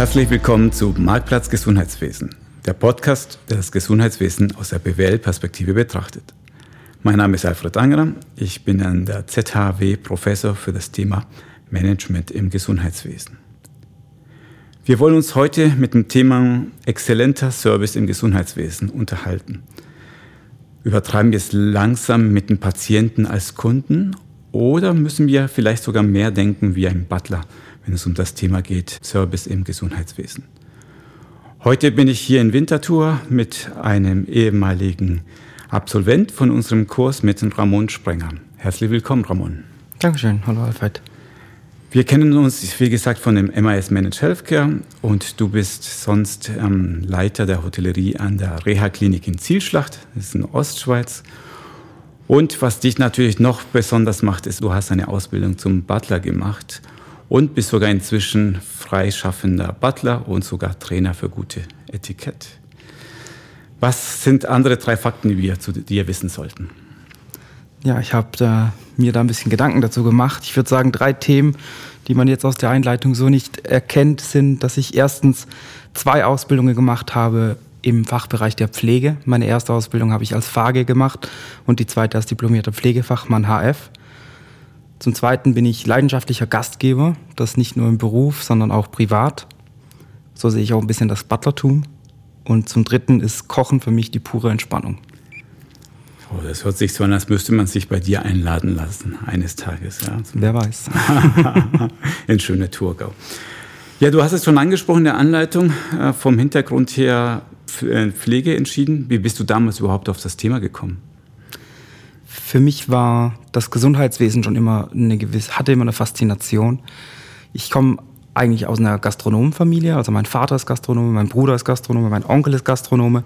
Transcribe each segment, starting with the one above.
Herzlich willkommen zu Marktplatz Gesundheitswesen, der Podcast, der das Gesundheitswesen aus der BWL-Perspektive betrachtet. Mein Name ist Alfred Angerer. Ich bin an der ZHW Professor für das Thema Management im Gesundheitswesen. Wir wollen uns heute mit dem Thema exzellenter Service im Gesundheitswesen unterhalten. Übertreiben wir es langsam mit dem Patienten als Kunden oder müssen wir vielleicht sogar mehr denken wie ein Butler, wenn es um das Thema geht, Service im Gesundheitswesen? Heute bin ich hier in Winterthur mit einem ehemaligen Absolvent von unserem Kurs mit Ramon Sprenger. Herzlich willkommen, Ramon. Dankeschön. Hallo, Alfred. Wir kennen uns, wie gesagt, von dem MIS Managed Healthcare und du bist sonst ähm, Leiter der Hotellerie an der Reha-Klinik in Zielschlacht, das ist in Ostschweiz. Und was dich natürlich noch besonders macht, ist, du hast eine Ausbildung zum Butler gemacht und bist sogar inzwischen freischaffender Butler und sogar Trainer für gute Etikett. Was sind andere drei Fakten, die wir zu dir wissen sollten? Ja, ich habe da, mir da ein bisschen Gedanken dazu gemacht. Ich würde sagen, drei Themen, die man jetzt aus der Einleitung so nicht erkennt, sind, dass ich erstens zwei Ausbildungen gemacht habe im Fachbereich der Pflege. Meine erste Ausbildung habe ich als FAGE gemacht und die zweite als diplomierter Pflegefachmann HF. Zum Zweiten bin ich leidenschaftlicher Gastgeber, das nicht nur im Beruf, sondern auch privat. So sehe ich auch ein bisschen das Butlertum. Und zum Dritten ist Kochen für mich die pure Entspannung. Oh, das hört sich so an, als müsste man sich bei dir einladen lassen, eines Tages. Ja. Wer weiß. in schöne Thurgau. Ja, du hast es schon angesprochen in der Anleitung, äh, vom Hintergrund her äh, Pflege entschieden. Wie bist du damals überhaupt auf das Thema gekommen? Für mich war das Gesundheitswesen schon immer eine gewisse, hatte immer eine Faszination. Ich komme eigentlich aus einer Gastronomenfamilie, also mein Vater ist Gastronome, mein Bruder ist Gastronome, mein Onkel ist Gastronome.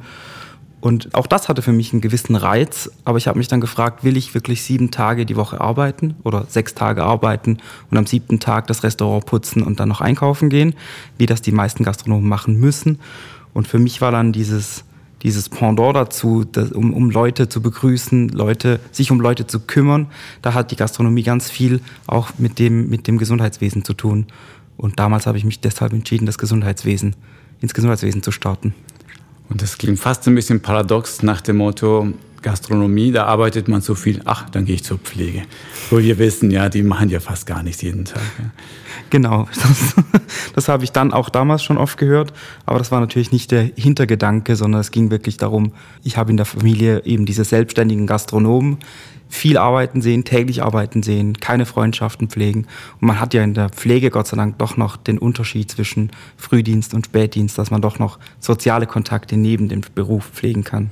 Und auch das hatte für mich einen gewissen Reiz, aber ich habe mich dann gefragt, will ich wirklich sieben Tage die Woche arbeiten oder sechs Tage arbeiten und am siebten Tag das Restaurant putzen und dann noch einkaufen gehen, wie das die meisten Gastronomen machen müssen. Und für mich war dann dieses, dieses Pendant dazu, das, um, um Leute zu begrüßen, Leute, sich um Leute zu kümmern, da hat die Gastronomie ganz viel auch mit dem, mit dem Gesundheitswesen zu tun. Und damals habe ich mich deshalb entschieden, das Gesundheitswesen, ins Gesundheitswesen zu starten. Und das klingt fast ein bisschen paradox nach dem Motto, Gastronomie, da arbeitet man so viel, ach, dann gehe ich zur Pflege. Wo wir wissen, ja, die machen ja fast gar nichts jeden Tag. Ja. Genau, das, das habe ich dann auch damals schon oft gehört, aber das war natürlich nicht der Hintergedanke, sondern es ging wirklich darum, ich habe in der Familie eben diese selbstständigen Gastronomen, viel arbeiten sehen, täglich arbeiten sehen, keine Freundschaften pflegen. Und man hat ja in der Pflege Gott sei Dank doch noch den Unterschied zwischen Frühdienst und Spätdienst, dass man doch noch soziale Kontakte neben dem Beruf pflegen kann.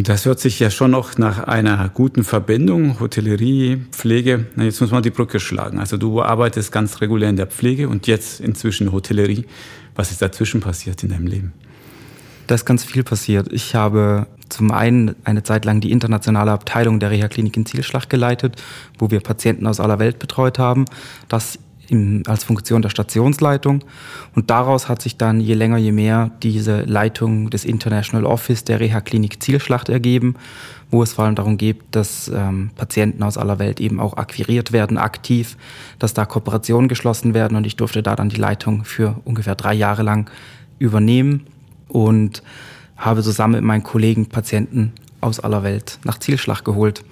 Das hört sich ja schon noch nach einer guten Verbindung, Hotellerie, Pflege. Na, jetzt muss man die Brücke schlagen. Also du arbeitest ganz regulär in der Pflege und jetzt inzwischen Hotellerie. Was ist dazwischen passiert in deinem Leben? Da ist ganz viel passiert. Ich habe zum einen eine Zeit lang die internationale Abteilung der Reha-Klinik in Zielschlag geleitet, wo wir Patienten aus aller Welt betreut haben. Das im, als Funktion der Stationsleitung. Und daraus hat sich dann je länger, je mehr diese Leitung des International Office der Reha-Klinik Zielschlacht ergeben, wo es vor allem darum geht, dass ähm, Patienten aus aller Welt eben auch akquiriert werden, aktiv, dass da Kooperationen geschlossen werden. Und ich durfte da dann die Leitung für ungefähr drei Jahre lang übernehmen und habe zusammen mit meinen Kollegen Patienten aus aller Welt nach Zielschlag geholt.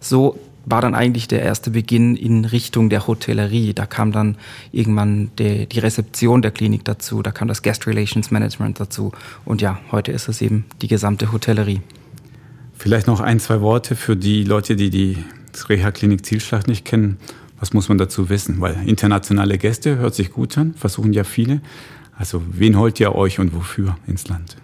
So war dann eigentlich der erste Beginn in Richtung der Hotellerie. Da kam dann irgendwann die, die Rezeption der Klinik dazu, da kam das Guest Relations Management dazu. Und ja, heute ist es eben die gesamte Hotellerie. Vielleicht noch ein, zwei Worte für die Leute, die die Reha-Klinik Zielschlag nicht kennen. Was muss man dazu wissen? Weil internationale Gäste hört sich gut an, versuchen ja viele. Also wen holt ihr euch und wofür ins Land?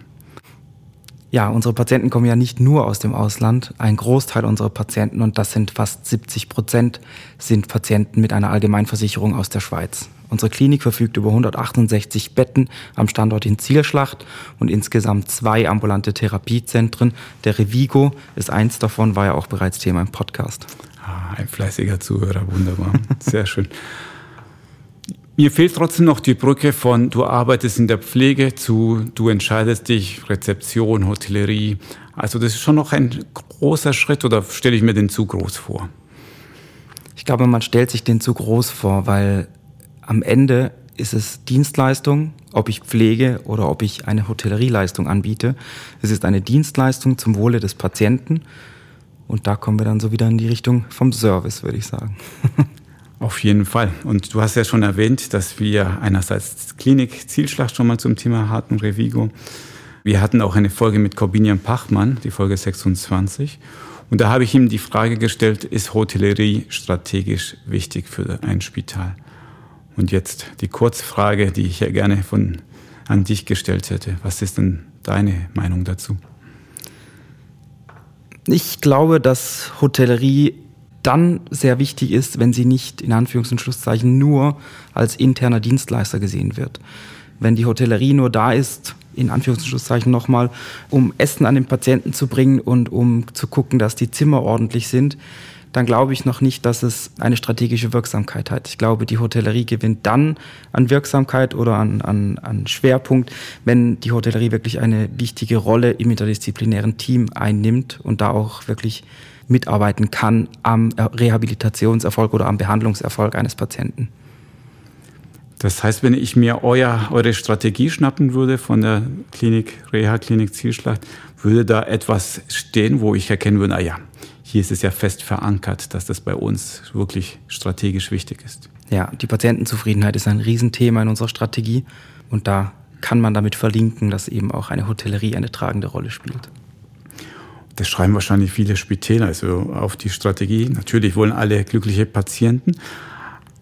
Ja, unsere Patienten kommen ja nicht nur aus dem Ausland. Ein Großteil unserer Patienten, und das sind fast 70 Prozent, sind Patienten mit einer Allgemeinversicherung aus der Schweiz. Unsere Klinik verfügt über 168 Betten am Standort in Zielschlacht und insgesamt zwei ambulante Therapiezentren. Der Revigo ist eins davon, war ja auch bereits Thema im Podcast. Ah, ein fleißiger Zuhörer, wunderbar. Sehr schön. Mir fehlt trotzdem noch die Brücke von du arbeitest in der Pflege zu du entscheidest dich, Rezeption, Hotellerie. Also das ist schon noch ein großer Schritt oder stelle ich mir den zu groß vor? Ich glaube, man stellt sich den zu groß vor, weil am Ende ist es Dienstleistung, ob ich pflege oder ob ich eine Hotellerieleistung anbiete. Es ist eine Dienstleistung zum Wohle des Patienten. Und da kommen wir dann so wieder in die Richtung vom Service, würde ich sagen. Auf jeden Fall. Und du hast ja schon erwähnt, dass wir einerseits Klinik Zielschlacht schon mal zum Thema hatten, Revigo. Wir hatten auch eine Folge mit Corbinian Pachmann, die Folge 26. Und da habe ich ihm die Frage gestellt, ist Hotellerie strategisch wichtig für ein Spital? Und jetzt die Kurzfrage, die ich ja gerne von, an dich gestellt hätte. Was ist denn deine Meinung dazu? Ich glaube, dass Hotellerie dann sehr wichtig ist, wenn sie nicht in Anführungs- und Schlusszeichen nur als interner Dienstleister gesehen wird. Wenn die Hotellerie nur da ist, in Anführungs- und Schlusszeichen nochmal, um Essen an den Patienten zu bringen und um zu gucken, dass die Zimmer ordentlich sind, dann glaube ich noch nicht, dass es eine strategische Wirksamkeit hat. Ich glaube, die Hotellerie gewinnt dann an Wirksamkeit oder an, an, an Schwerpunkt, wenn die Hotellerie wirklich eine wichtige Rolle im interdisziplinären Team einnimmt und da auch wirklich mitarbeiten kann am Rehabilitationserfolg oder am Behandlungserfolg eines Patienten. Das heißt, wenn ich mir euer, eure Strategie schnappen würde von der Klinik, Reha-Klinik Zielschlacht, würde da etwas stehen, wo ich erkennen würde, ah ja, hier ist es ja fest verankert, dass das bei uns wirklich strategisch wichtig ist. Ja, die Patientenzufriedenheit ist ein Riesenthema in unserer Strategie und da kann man damit verlinken, dass eben auch eine Hotellerie eine tragende Rolle spielt. Das schreiben wahrscheinlich viele Spitäler also auf die Strategie. Natürlich wollen alle glückliche Patienten.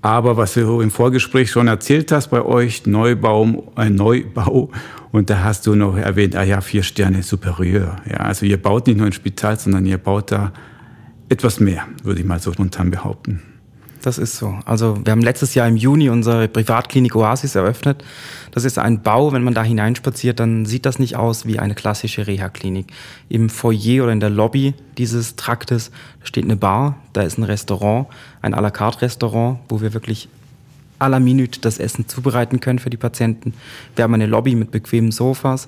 Aber was du im Vorgespräch schon erzählt hast bei euch, Neubau, ein Neubau, und da hast du noch erwähnt, ah ja, vier Sterne superior. Ja, also ihr baut nicht nur ein Spital, sondern ihr baut da etwas mehr, würde ich mal so spontan behaupten. Das ist so. Also wir haben letztes Jahr im Juni unsere Privatklinik Oasis eröffnet. Das ist ein Bau, wenn man da hineinspaziert, dann sieht das nicht aus wie eine klassische Reha-Klinik. Im Foyer oder in der Lobby dieses Traktes steht eine Bar, da ist ein Restaurant, ein à la carte Restaurant, wo wir wirklich à la Minute das Essen zubereiten können für die Patienten. Wir haben eine Lobby mit bequemen Sofas.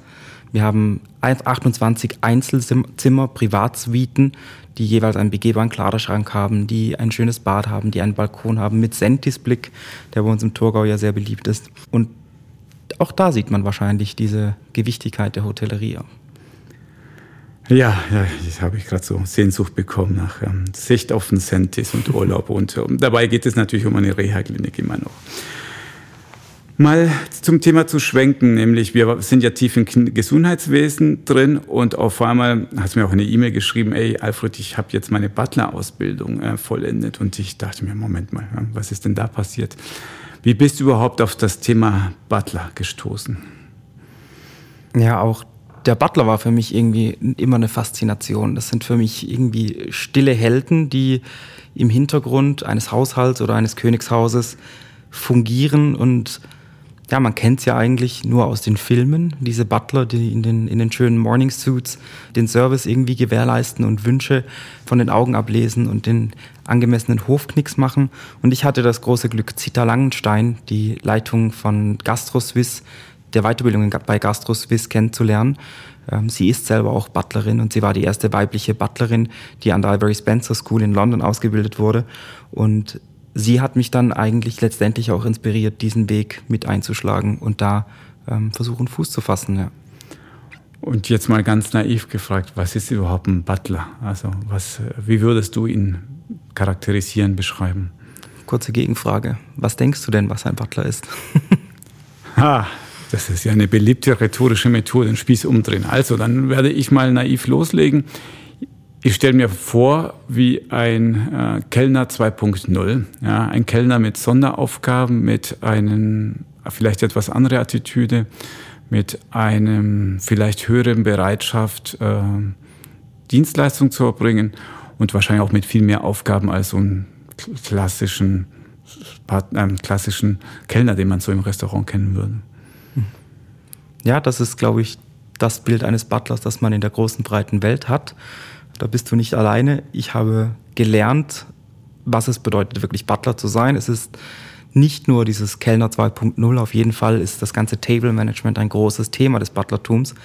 Wir haben 28 Einzelzimmer, Privatsuiten, die jeweils einen begehbaren Kleiderschrank haben, die ein schönes Bad haben, die einen Balkon haben mit Sentisblick, der bei uns im Thurgau ja sehr beliebt ist. Und auch da sieht man wahrscheinlich diese Gewichtigkeit der Hotellerie. Ja, ja, ich habe ich gerade so Sehnsucht bekommen nach ähm, Sicht auf den Sentis und Urlaub. und, und dabei geht es natürlich um eine Reha-Klinik immer noch. Mal zum Thema zu schwenken, nämlich wir sind ja tief im Gesundheitswesen drin und auf einmal hast du mir auch eine E-Mail geschrieben, ey Alfred, ich habe jetzt meine Butler-Ausbildung äh, vollendet und ich dachte mir, Moment mal, was ist denn da passiert? Wie bist du überhaupt auf das Thema Butler gestoßen? Ja, auch der Butler war für mich irgendwie immer eine Faszination. Das sind für mich irgendwie stille Helden, die im Hintergrund eines Haushalts oder eines Königshauses fungieren und ja, man kennt es ja eigentlich nur aus den Filmen, diese Butler, die in den, in den schönen Morning Suits den Service irgendwie gewährleisten und Wünsche von den Augen ablesen und den angemessenen Hofknicks machen. Und ich hatte das große Glück, Zita Langenstein, die Leitung von GastroSwiss, der Weiterbildung bei GastroSwiss kennenzulernen. Ähm, sie ist selber auch Butlerin und sie war die erste weibliche Butlerin, die an der Ivory Spencer School in London ausgebildet wurde. Und sie hat mich dann eigentlich letztendlich auch inspiriert, diesen Weg mit einzuschlagen und da ähm, versuchen, Fuß zu fassen. Ja. Und jetzt mal ganz naiv gefragt, was ist überhaupt ein Butler? Also was, wie würdest du ihn charakterisieren, beschreiben? Kurze Gegenfrage. Was denkst du denn, was ein Butler ist? ha, das ist ja eine beliebte rhetorische Methode, den Spieß umdrehen. Also, dann werde ich mal naiv loslegen. Ich stelle mir vor, wie ein äh, Kellner 2.0, ja, ein Kellner mit Sonderaufgaben, mit einem vielleicht etwas andere Attitüde, mit einem vielleicht höheren Bereitschaft, äh, Dienstleistung zu erbringen und wahrscheinlich auch mit viel mehr Aufgaben als so einen klassischen, einen klassischen Kellner, den man so im Restaurant kennen würde. Ja, das ist, glaube ich, das Bild eines Butlers, das man in der großen, breiten Welt hat. Da bist du nicht alleine. Ich habe gelernt, was es bedeutet, wirklich Butler zu sein. Es ist nicht nur dieses Kellner 2.0, auf jeden Fall ist das ganze Table Management ein großes Thema des Butlertums.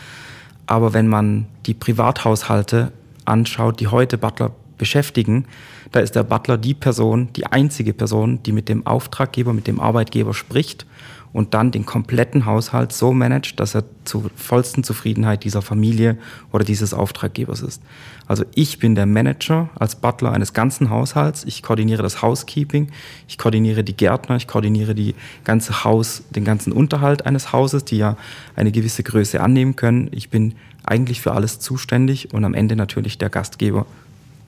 Aber wenn man die Privathaushalte anschaut, die heute Butler beschäftigen, da ist der Butler die Person, die einzige Person, die mit dem Auftraggeber, mit dem Arbeitgeber spricht und dann den kompletten Haushalt so managt, dass er zur vollsten Zufriedenheit dieser Familie oder dieses Auftraggebers ist. Also ich bin der Manager als Butler eines ganzen Haushalts. Ich koordiniere das Housekeeping, ich koordiniere die Gärtner, ich koordiniere die ganze Haus, den ganzen Unterhalt eines Hauses, die ja eine gewisse Größe annehmen können. Ich bin eigentlich für alles zuständig und am Ende natürlich der Gastgeber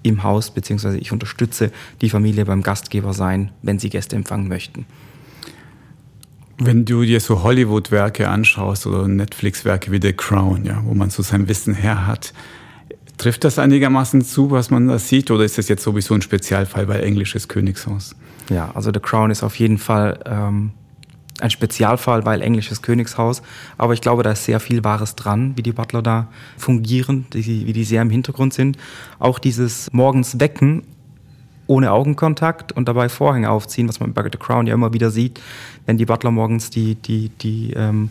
im Haus, beziehungsweise ich unterstütze die Familie beim Gastgeber sein, wenn sie Gäste empfangen möchten. Wenn du dir so Hollywood-Werke anschaust oder Netflix-Werke wie The Crown, ja, wo man so sein Wissen her hat, trifft das einigermaßen zu, was man da sieht, oder ist das jetzt sowieso ein Spezialfall bei englisches Königshaus? Ja, also The Crown ist auf jeden Fall ähm, ein Spezialfall, weil englisches Königshaus. Aber ich glaube, da ist sehr viel Wahres dran, wie die Butler da fungieren, wie die sehr im Hintergrund sind. Auch dieses morgens wecken ohne Augenkontakt und dabei Vorhänge aufziehen, was man bei The Crown ja immer wieder sieht, wenn die Butler morgens die, die, die ähm,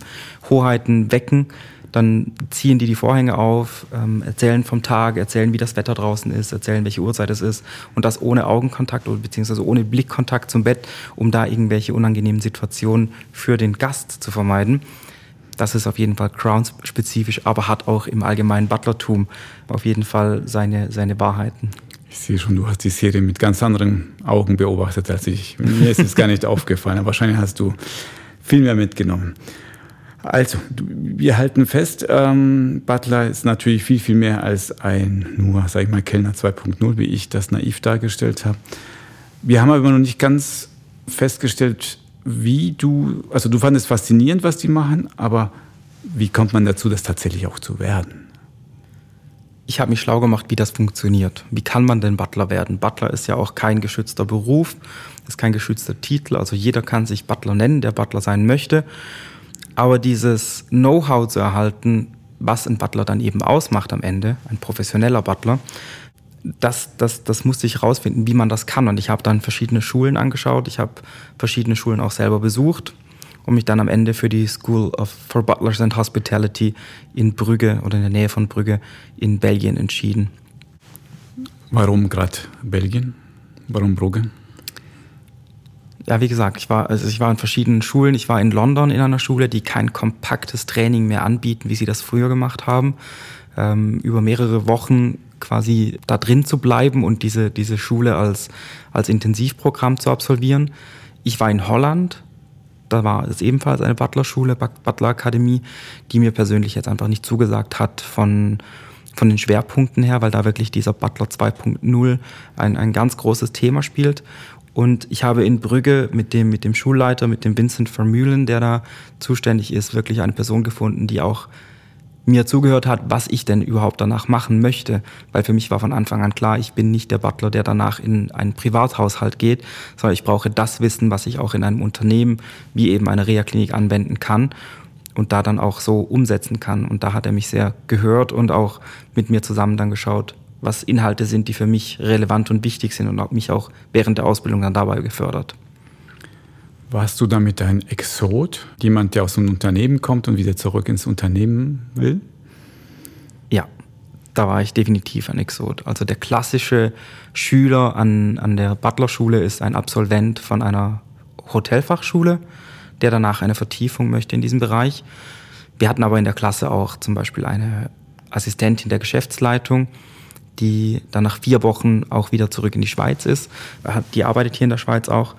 Hoheiten wecken, dann ziehen die die Vorhänge auf, ähm, erzählen vom Tag, erzählen, wie das Wetter draußen ist, erzählen, welche Uhrzeit es ist und das ohne Augenkontakt oder beziehungsweise ohne Blickkontakt zum Bett, um da irgendwelche unangenehmen Situationen für den Gast zu vermeiden. Das ist auf jeden Fall Crown-spezifisch, aber hat auch im allgemeinen Butlertum auf jeden Fall seine, seine Wahrheiten. Ich sehe schon, du hast die Serie mit ganz anderen Augen beobachtet als ich. Mir ist es gar nicht aufgefallen, aber wahrscheinlich hast du viel mehr mitgenommen. Also, wir halten fest, ähm, Butler ist natürlich viel, viel mehr als ein nur, sag ich mal, Kellner 2.0, wie ich das naiv dargestellt habe. Wir haben aber noch nicht ganz festgestellt, wie du, also du fandest faszinierend, was die machen, aber wie kommt man dazu, das tatsächlich auch zu werden? Ich habe mich schlau gemacht, wie das funktioniert. Wie kann man denn Butler werden? Butler ist ja auch kein geschützter Beruf, ist kein geschützter Titel. Also jeder kann sich Butler nennen, der Butler sein möchte. Aber dieses Know-how zu erhalten, was ein Butler dann eben ausmacht am Ende, ein professioneller Butler, das, das, das musste ich herausfinden, wie man das kann. Und ich habe dann verschiedene Schulen angeschaut. Ich habe verschiedene Schulen auch selber besucht und mich dann am Ende für die School of, for Butlers and Hospitality in Brügge oder in der Nähe von Brügge in Belgien entschieden. Warum gerade Belgien? Warum Brügge? Ja, wie gesagt, ich war, also ich war in verschiedenen Schulen. Ich war in London in einer Schule, die kein kompaktes Training mehr anbieten, wie sie das früher gemacht haben. Ähm, über mehrere Wochen quasi da drin zu bleiben und diese, diese Schule als, als Intensivprogramm zu absolvieren. Ich war in Holland, da war es ebenfalls eine Butler-Schule, Butler-Akademie, die mir persönlich jetzt einfach nicht zugesagt hat von, von den Schwerpunkten her, weil da wirklich dieser Butler 2.0 ein, ein ganz großes Thema spielt. Und ich habe in Brügge mit dem, mit dem Schulleiter, mit dem Vincent Vermühlen, der da zuständig ist, wirklich eine Person gefunden, die auch mir zugehört hat, was ich denn überhaupt danach machen möchte. Weil für mich war von Anfang an klar, ich bin nicht der Butler, der danach in einen Privathaushalt geht, sondern ich brauche das Wissen, was ich auch in einem Unternehmen wie eben eine Reha-Klinik anwenden kann und da dann auch so umsetzen kann. Und da hat er mich sehr gehört und auch mit mir zusammen dann geschaut, was Inhalte sind, die für mich relevant und wichtig sind und mich auch während der Ausbildung dann dabei gefördert. Warst du damit ein Exot? Jemand, der aus einem Unternehmen kommt und wieder zurück ins Unternehmen will? Ja, da war ich definitiv ein Exot. Also der klassische Schüler an, an der Butlerschule ist ein Absolvent von einer Hotelfachschule, der danach eine Vertiefung möchte in diesem Bereich. Wir hatten aber in der Klasse auch zum Beispiel eine Assistentin der Geschäftsleitung, die dann nach vier Wochen auch wieder zurück in die Schweiz ist. Die arbeitet hier in der Schweiz auch.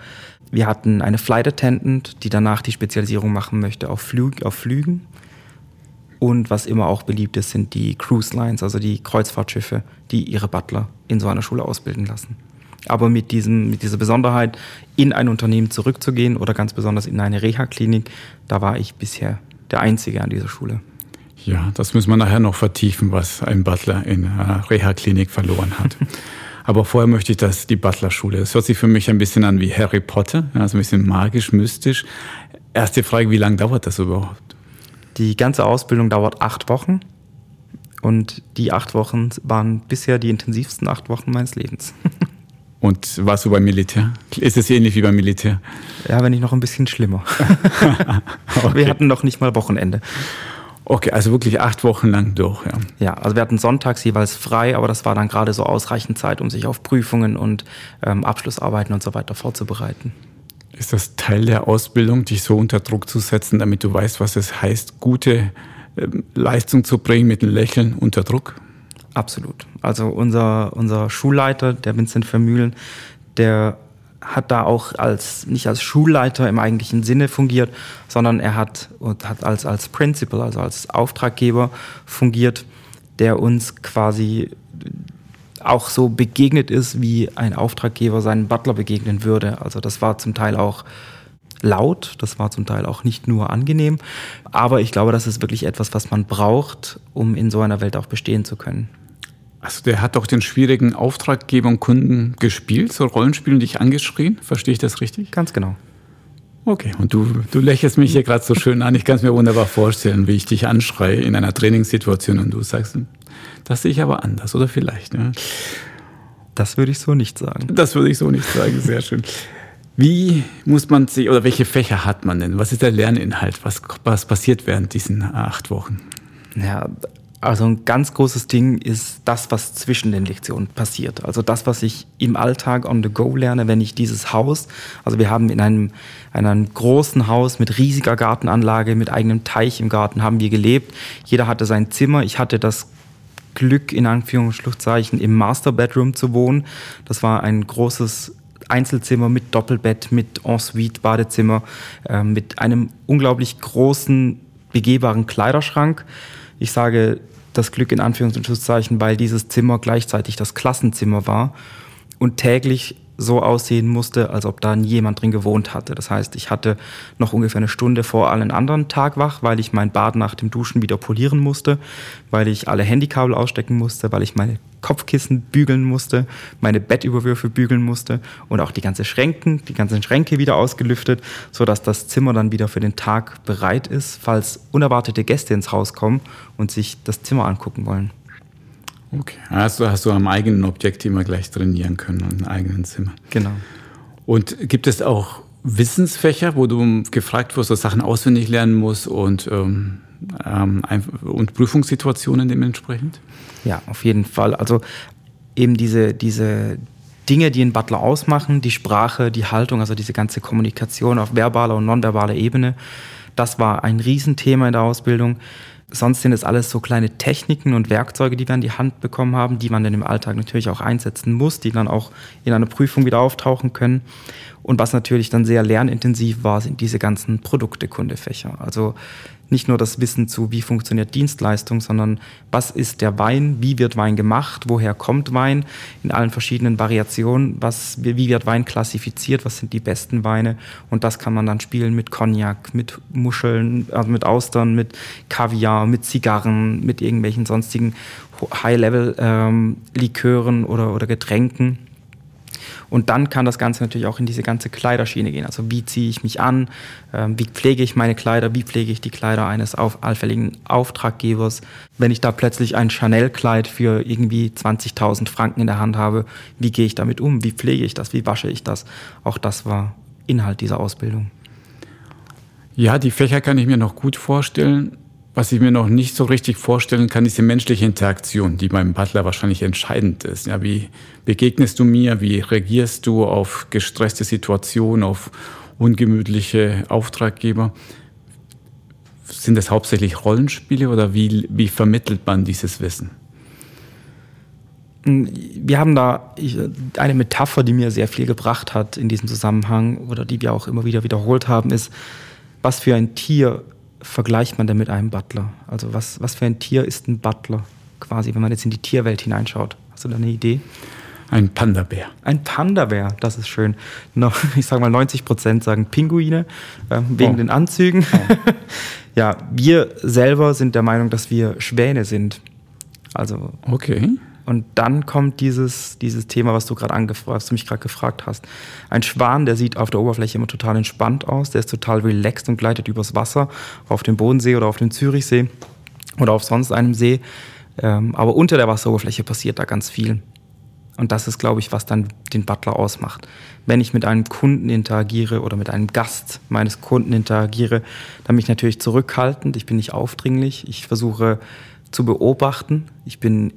Wir hatten eine Flight Attendant, die danach die Spezialisierung machen möchte auf, Flüg, auf Flügen. Und was immer auch beliebt ist, sind die Cruise Lines, also die Kreuzfahrtschiffe, die ihre Butler in so einer Schule ausbilden lassen. Aber mit, diesem, mit dieser Besonderheit, in ein Unternehmen zurückzugehen oder ganz besonders in eine Reha-Klinik, da war ich bisher der Einzige an dieser Schule. Ja, das müssen wir nachher noch vertiefen, was ein Butler in einer Reha-Klinik verloren hat. Aber vorher möchte ich das, die Butler-Schule. Das hört sich für mich ein bisschen an wie Harry Potter, also ein bisschen magisch, mystisch. Erste Frage, wie lange dauert das überhaupt? Die ganze Ausbildung dauert acht Wochen. Und die acht Wochen waren bisher die intensivsten acht Wochen meines Lebens. Und warst du beim Militär? Ist es ähnlich wie beim Militär? Ja, wenn nicht noch ein bisschen schlimmer. okay. Wir hatten noch nicht mal Wochenende. Okay, also wirklich acht Wochen lang durch, ja. Ja, also wir hatten sonntags jeweils frei, aber das war dann gerade so ausreichend Zeit, um sich auf Prüfungen und ähm, Abschlussarbeiten und so weiter vorzubereiten. Ist das Teil der Ausbildung, dich so unter Druck zu setzen, damit du weißt, was es heißt, gute ähm, Leistung zu bringen mit einem Lächeln unter Druck? Absolut. Also unser, unser Schulleiter, der Vincent Vermühlen, der hat da auch als nicht als Schulleiter im eigentlichen Sinne fungiert, sondern er hat, hat als, als Principal, also als Auftraggeber fungiert, der uns quasi auch so begegnet ist, wie ein Auftraggeber seinen Butler begegnen würde. Also das war zum Teil auch laut, das war zum Teil auch nicht nur angenehm, aber ich glaube, das ist wirklich etwas, was man braucht, um in so einer Welt auch bestehen zu können. Also der hat doch den schwierigen Auftraggeber und Kunden gespielt, so Rollenspiel und dich angeschrien. Verstehe ich das richtig? Ganz genau. Okay, und du, du lächelst mich hier gerade so schön an. Ich kann es mir wunderbar vorstellen, wie ich dich anschreie in einer Trainingssituation und du sagst, das sehe ich aber anders oder vielleicht. Ja. Das würde ich so nicht sagen. Das würde ich so nicht sagen, sehr schön. Wie muss man sich oder welche Fächer hat man denn? Was ist der Lerninhalt? Was, was passiert während diesen acht Wochen? Ja, also ein ganz großes Ding ist das, was zwischen den Lektionen passiert. Also das, was ich im Alltag on the go lerne, wenn ich dieses Haus, also wir haben in einem, in einem großen Haus mit riesiger Gartenanlage, mit eigenem Teich im Garten haben wir gelebt. Jeder hatte sein Zimmer. Ich hatte das Glück, in Anführungszeichen, im Master Bedroom zu wohnen. Das war ein großes Einzelzimmer mit Doppelbett, mit Ensuite, Badezimmer, äh, mit einem unglaublich großen, begehbaren Kleiderschrank. Ich sage das Glück in Anführungszeichen, weil dieses Zimmer gleichzeitig das Klassenzimmer war und täglich so aussehen musste, als ob da jemand drin gewohnt hatte. Das heißt, ich hatte noch ungefähr eine Stunde vor allen anderen Tag wach, weil ich mein Bad nach dem Duschen wieder polieren musste, weil ich alle Handykabel ausstecken musste, weil ich meine Kopfkissen bügeln musste, meine Bettüberwürfe bügeln musste und auch die ganze Schränken, die ganzen Schränke wieder ausgelüftet, sodass das Zimmer dann wieder für den Tag bereit ist, falls unerwartete Gäste ins Haus kommen und sich das Zimmer angucken wollen. Okay, also hast du am eigenen Objekt immer gleich trainieren können, im eigenen Zimmer. Genau. Und gibt es auch Wissensfächer, wo du gefragt wirst, dass Sachen auswendig lernen musst und, ähm, ähm, und Prüfungssituationen dementsprechend? Ja, auf jeden Fall. Also eben diese, diese Dinge, die einen Butler ausmachen, die Sprache, die Haltung, also diese ganze Kommunikation auf verbaler und nonverbaler Ebene, das war ein Riesenthema in der Ausbildung. Sonst sind es alles so kleine Techniken und Werkzeuge, die wir an die Hand bekommen haben, die man dann im Alltag natürlich auch einsetzen muss, die dann auch in einer Prüfung wieder auftauchen können. Und was natürlich dann sehr lernintensiv war, sind diese ganzen Produktekundefächer. Also nicht nur das Wissen zu, wie funktioniert Dienstleistung, sondern was ist der Wein, wie wird Wein gemacht, woher kommt Wein in allen verschiedenen Variationen, was, wie wird Wein klassifiziert, was sind die besten Weine und das kann man dann spielen mit Cognac, mit Muscheln, also mit Austern, mit Kaviar, mit Zigarren, mit irgendwelchen sonstigen High-Level-Likören ähm, oder, oder Getränken. Und dann kann das Ganze natürlich auch in diese ganze Kleiderschiene gehen. Also wie ziehe ich mich an, ähm, wie pflege ich meine Kleider, wie pflege ich die Kleider eines auf, allfälligen Auftraggebers. Wenn ich da plötzlich ein Chanel-Kleid für irgendwie 20.000 Franken in der Hand habe, wie gehe ich damit um? Wie pflege ich das? Wie wasche ich das? Auch das war Inhalt dieser Ausbildung. Ja, die Fächer kann ich mir noch gut vorstellen. Was ich mir noch nicht so richtig vorstellen kann, ist die menschliche Interaktion, die beim Butler wahrscheinlich entscheidend ist. Ja, wie begegnest du mir? Wie reagierst du auf gestresste Situationen, auf ungemütliche Auftraggeber? Sind das hauptsächlich Rollenspiele oder wie, wie vermittelt man dieses Wissen? Wir haben da eine Metapher, die mir sehr viel gebracht hat in diesem Zusammenhang oder die wir auch immer wieder wiederholt haben, ist, was für ein Tier vergleicht man denn mit einem Butler? Also was, was für ein Tier ist ein Butler quasi, wenn man jetzt in die Tierwelt hineinschaut? Hast du da eine Idee? Ein Panda-Bär. Ein Panda-Bär, das ist schön. Ich sage mal 90 Prozent sagen Pinguine, äh, wegen oh. den Anzügen. Oh. ja, wir selber sind der Meinung, dass wir Schwäne sind. Also. Okay. Und dann kommt dieses, dieses Thema, was du gerade angefragt, was du mich gerade gefragt hast. Ein Schwan, der sieht auf der Oberfläche immer total entspannt aus, der ist total relaxed und gleitet übers Wasser auf dem Bodensee oder auf dem Zürichsee oder auf sonst einem See. Ähm, aber unter der Wasseroberfläche passiert da ganz viel. Und das ist, glaube ich, was dann den Butler ausmacht. Wenn ich mit einem Kunden interagiere oder mit einem Gast meines Kunden interagiere, dann bin ich natürlich zurückhaltend, ich bin nicht aufdringlich, ich versuche zu beobachten, ich bin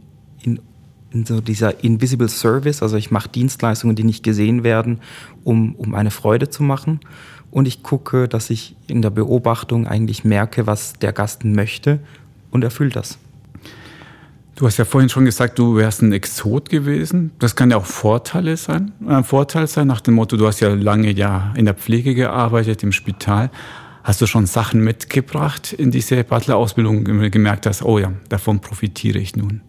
so dieser Invisible Service, also ich mache Dienstleistungen, die nicht gesehen werden, um, um eine Freude zu machen. Und ich gucke, dass ich in der Beobachtung eigentlich merke, was der Gast möchte und erfüllt das. Du hast ja vorhin schon gesagt, du wärst ein Exot gewesen. Das kann ja auch Vorteile sein, ein äh, Vorteil sein, nach dem Motto, du hast ja lange ja in der Pflege gearbeitet, im Spital. Hast du schon Sachen mitgebracht in diese Butler-Ausbildung, gemerkt hast, oh ja, davon profitiere ich nun?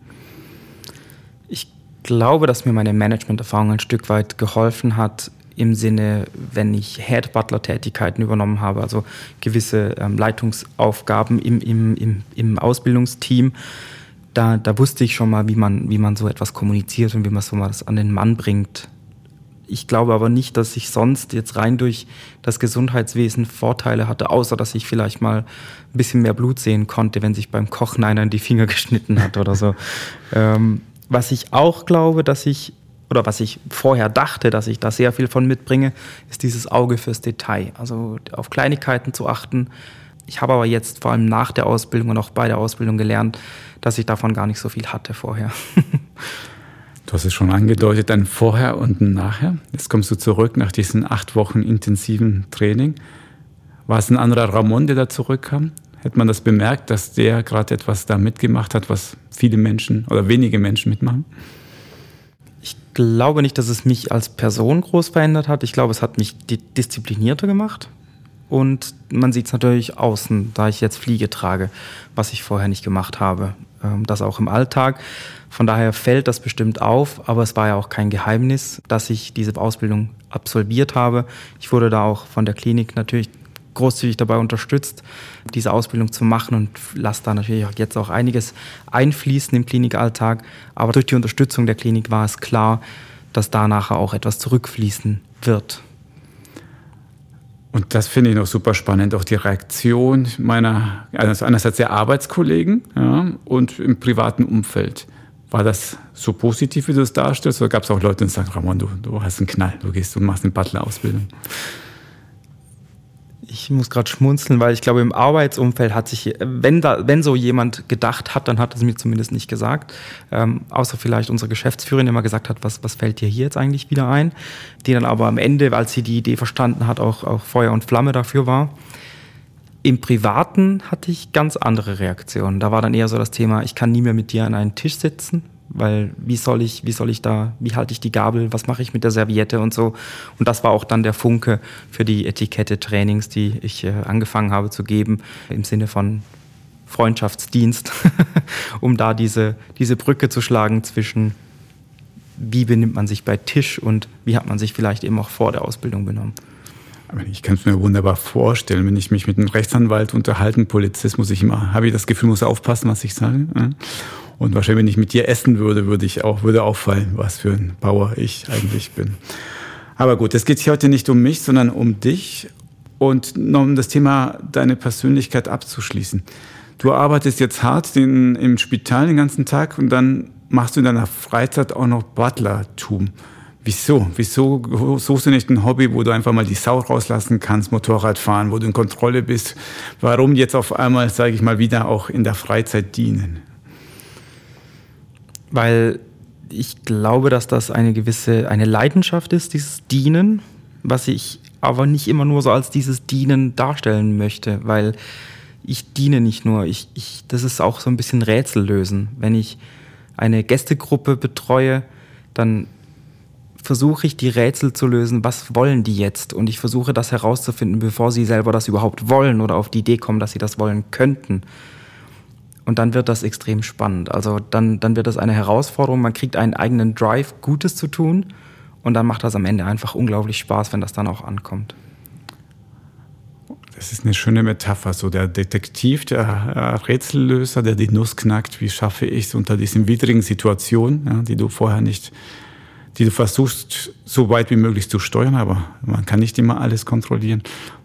Ich glaube, dass mir meine Management-Erfahrung ein Stück weit geholfen hat, im Sinne, wenn ich Head Butler Tätigkeiten übernommen habe, also gewisse ähm, Leitungsaufgaben im, im, im, im Ausbildungsteam, da, da wusste ich schon mal, wie man, wie man so etwas kommuniziert und wie man so was an den Mann bringt. Ich glaube aber nicht, dass ich sonst jetzt rein durch das Gesundheitswesen Vorteile hatte, außer dass ich vielleicht mal ein bisschen mehr Blut sehen konnte, wenn sich beim Kochen einer in die Finger geschnitten hat oder so. ähm, was ich auch glaube, dass ich oder was ich vorher dachte, dass ich da sehr viel von mitbringe, ist dieses Auge fürs Detail. Also auf Kleinigkeiten zu achten. Ich habe aber jetzt vor allem nach der Ausbildung und auch bei der Ausbildung gelernt, dass ich davon gar nicht so viel hatte vorher. du hast es schon angedeutet, ein Vorher und ein Nachher. Jetzt kommst du zurück nach diesen acht Wochen intensiven Training. War es ein anderer Ramon, der da zurückkam? Hätte man das bemerkt, dass der gerade etwas da mitgemacht hat, was viele Menschen oder wenige Menschen mitmachen? Ich glaube nicht, dass es mich als Person groß verändert hat. Ich glaube, es hat mich disziplinierter gemacht. Und man sieht es natürlich außen, da ich jetzt Fliege trage, was ich vorher nicht gemacht habe. Ähm, das auch im Alltag. Von daher fällt das bestimmt auf, aber es war ja auch kein Geheimnis, dass ich diese Ausbildung absolviert habe. Ich wurde da auch von der Klinik natürlich großzügig dabei unterstützt, diese Ausbildung zu machen und lasse da natürlich auch jetzt auch einiges einfließen im Klinikalltag. Aber durch die Unterstützung der Klinik war es klar, dass da nachher auch etwas zurückfließen wird. Und das finde ich noch super spannend, auch die Reaktion meiner, also einerseits der Arbeitskollegen ja, und im privaten Umfeld. War das so positiv, wie du es darstellst, oder gab es auch Leute, die sagen, Ramon, du, du hast einen Knall, du gehst und machst eine Butler-Ausbildung? Ich muss gerade schmunzeln, weil ich glaube, im Arbeitsumfeld hat sich, wenn, da, wenn so jemand gedacht hat, dann hat es mir zumindest nicht gesagt. Ähm, außer vielleicht unsere Geschäftsführerin, die immer gesagt hat, was, was fällt dir hier jetzt eigentlich wieder ein? Die dann aber am Ende, weil sie die Idee verstanden hat, auch, auch Feuer und Flamme dafür war. Im Privaten hatte ich ganz andere Reaktionen. Da war dann eher so das Thema, ich kann nie mehr mit dir an einen Tisch sitzen, weil wie soll ich, wie soll ich da, wie halte ich die Gabel, was mache ich mit der Serviette und so. Und das war auch dann der Funke für die Etikette-Trainings, die ich äh, angefangen habe zu geben, im Sinne von Freundschaftsdienst, um da diese, diese Brücke zu schlagen zwischen wie benimmt man sich bei Tisch und wie hat man sich vielleicht eben auch vor der Ausbildung benommen. Ich kann es mir wunderbar vorstellen, wenn ich mich mit einem Rechtsanwalt unterhalte, Polizist, muss ich immer, habe ich das Gefühl, muss aufpassen, was ich sage. Und wahrscheinlich, wenn ich mit dir essen würde, würde ich auch, würde auffallen, was für ein Bauer ich eigentlich bin. Aber gut, es geht hier heute nicht um mich, sondern um dich und noch um das Thema deine Persönlichkeit abzuschließen. Du arbeitest jetzt hart den, im Spital den ganzen Tag und dann machst du in deiner Freizeit auch noch Butlertum. Wieso? Wieso suchst du nicht ein Hobby, wo du einfach mal die Sau rauslassen kannst, Motorrad fahren, wo du in Kontrolle bist? Warum jetzt auf einmal, sage ich mal, wieder auch in der Freizeit dienen? Weil ich glaube, dass das eine gewisse, eine Leidenschaft ist, dieses Dienen, was ich aber nicht immer nur so als dieses Dienen darstellen möchte, weil ich diene nicht nur, ich, ich, das ist auch so ein bisschen Rätsel lösen. Wenn ich eine Gästegruppe betreue, dann versuche ich die Rätsel zu lösen, was wollen die jetzt? Und ich versuche das herauszufinden, bevor sie selber das überhaupt wollen oder auf die Idee kommen, dass sie das wollen könnten. Und dann wird das extrem spannend. Also dann, dann wird das eine Herausforderung. Man kriegt einen eigenen Drive, Gutes zu tun. Und dann macht das am Ende einfach unglaublich Spaß, wenn das dann auch ankommt. Das ist eine schöne Metapher. So der Detektiv, der äh, Rätsellöser, der die Nuss knackt. Wie schaffe ich es unter diesen widrigen Situationen, ja, die du vorher nicht, die du versuchst, so weit wie möglich zu steuern, aber man kann nicht immer alles kontrollieren.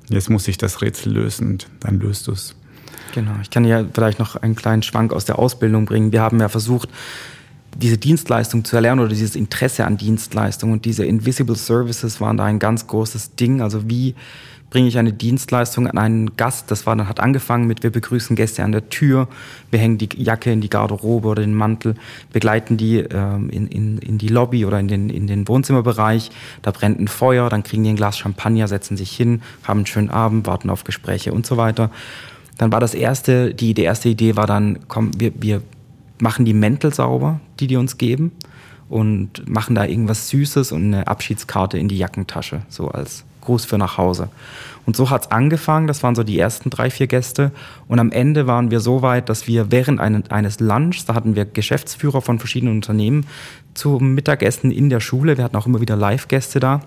Jetzt muss ich das Rätsel lösen und dann löst du es. Genau, ich kann ja vielleicht noch einen kleinen Schwank aus der Ausbildung bringen. Wir haben ja versucht, diese Dienstleistung zu erlernen oder dieses Interesse an Dienstleistung. Und diese Invisible Services waren da ein ganz großes Ding. Also wie bringe ich eine Dienstleistung an einen Gast? Das war dann hat angefangen mit wir begrüßen Gäste an der Tür, wir hängen die Jacke in die Garderobe oder den Mantel, begleiten die ähm, in, in, in die Lobby oder in den, in den Wohnzimmerbereich. Da brennt ein Feuer, dann kriegen die ein Glas Champagner, setzen sich hin, haben einen schönen Abend, warten auf Gespräche und so weiter. Dann war das erste, die, die erste Idee war dann, komm, wir, wir machen die Mäntel sauber, die die uns geben und machen da irgendwas Süßes und eine Abschiedskarte in die Jackentasche, so als Gruß für nach Hause. Und so hat es angefangen, das waren so die ersten drei, vier Gäste. Und am Ende waren wir so weit, dass wir während eines Lunchs, da hatten wir Geschäftsführer von verschiedenen Unternehmen zum Mittagessen in der Schule, wir hatten auch immer wieder Live-Gäste da,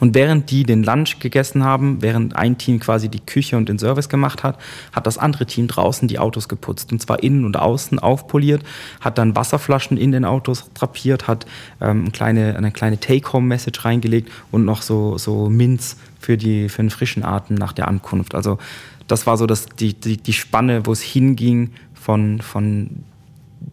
und während die den Lunch gegessen haben, während ein Team quasi die Küche und den Service gemacht hat, hat das andere Team draußen die Autos geputzt. Und zwar innen und außen aufpoliert, hat dann Wasserflaschen in den Autos drapiert, hat ähm, eine kleine, eine kleine Take-Home-Message reingelegt und noch so, so Minz für, die, für den frischen Atem nach der Ankunft. Also das war so das, die, die, die Spanne, wo es hinging von, von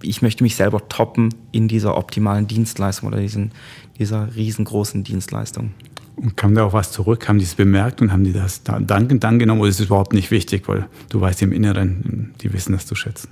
ich möchte mich selber toppen in dieser optimalen Dienstleistung oder diesen, dieser riesengroßen Dienstleistung. Und kam da auch was zurück? Haben die es bemerkt und haben die das dankend angenommen oder ist es überhaupt nicht wichtig, weil du weißt im Inneren, die wissen das zu schätzen?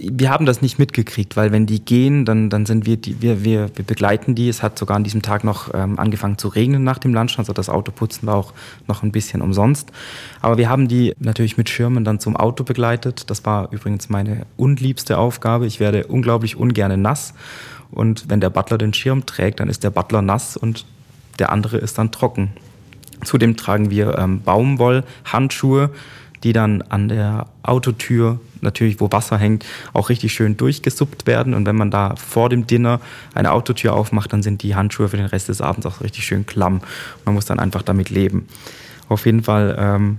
Wir haben das nicht mitgekriegt, weil wenn die gehen, dann, dann sind wir, die, wir, wir, wir begleiten die. Es hat sogar an diesem Tag noch ähm, angefangen zu regnen nach dem Lunch, also das Autoputzen war auch noch ein bisschen umsonst. Aber wir haben die natürlich mit Schirmen dann zum Auto begleitet. Das war übrigens meine unliebste Aufgabe. Ich werde unglaublich ungern nass. Und wenn der Butler den Schirm trägt, dann ist der Butler nass und der andere ist dann trocken. Zudem tragen wir ähm, Baumwollhandschuhe, die dann an der Autotür, natürlich wo Wasser hängt, auch richtig schön durchgesuppt werden. Und wenn man da vor dem Dinner eine Autotür aufmacht, dann sind die Handschuhe für den Rest des Abends auch richtig schön klamm. Man muss dann einfach damit leben. Auf jeden Fall, ähm,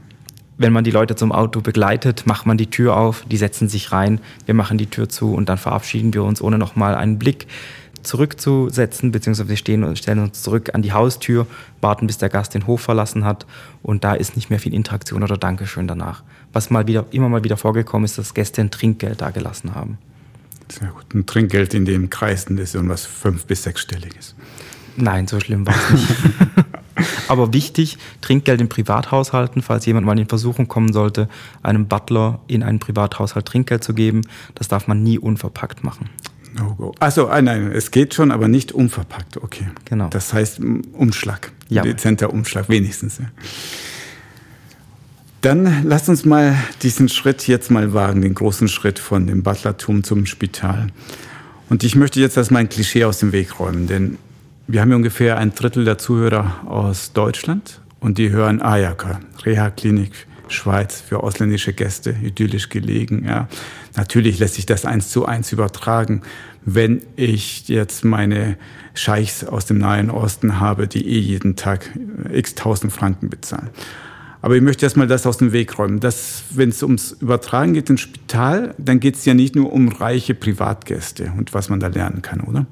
wenn man die Leute zum Auto begleitet, macht man die Tür auf, die setzen sich rein, wir machen die Tür zu und dann verabschieden wir uns ohne nochmal einen Blick zurückzusetzen, beziehungsweise wir stehen, stellen uns zurück an die Haustür, warten, bis der Gast den Hof verlassen hat und da ist nicht mehr viel Interaktion oder Dankeschön danach. Was mal wieder, immer mal wieder vorgekommen ist, dass Gäste ein Trinkgeld dagelassen haben. Sehr gut. Ein Trinkgeld in dem Kreisen ist irgendwas fünf- bis sechsstelliges. Nein, so schlimm war es nicht. Aber wichtig, Trinkgeld in Privathaushalten, falls jemand mal in Versuchung kommen sollte, einem Butler in einen Privathaushalt Trinkgeld zu geben, das darf man nie unverpackt machen. No-Go. Achso, ah, nein, es geht schon, aber nicht unverpackt. Okay. Genau. Das heißt Umschlag. Ja. Dezenter Umschlag, wenigstens. Ja. Dann lasst uns mal diesen Schritt jetzt mal wagen, den großen Schritt von dem Butlertum zum Spital. Und ich möchte jetzt erstmal ein Klischee aus dem Weg räumen, denn wir haben ja ungefähr ein Drittel der Zuhörer aus Deutschland und die hören Ayaka, Reha-Klinik Schweiz für ausländische Gäste, idyllisch gelegen. Ja. Natürlich lässt sich das eins zu eins übertragen, wenn ich jetzt meine Scheichs aus dem Nahen Osten habe, die eh jeden Tag x tausend Franken bezahlen. Aber ich möchte erstmal das aus dem Weg räumen. Wenn es ums Übertragen geht ins Spital, dann geht es ja nicht nur um reiche Privatgäste und was man da lernen kann, oder?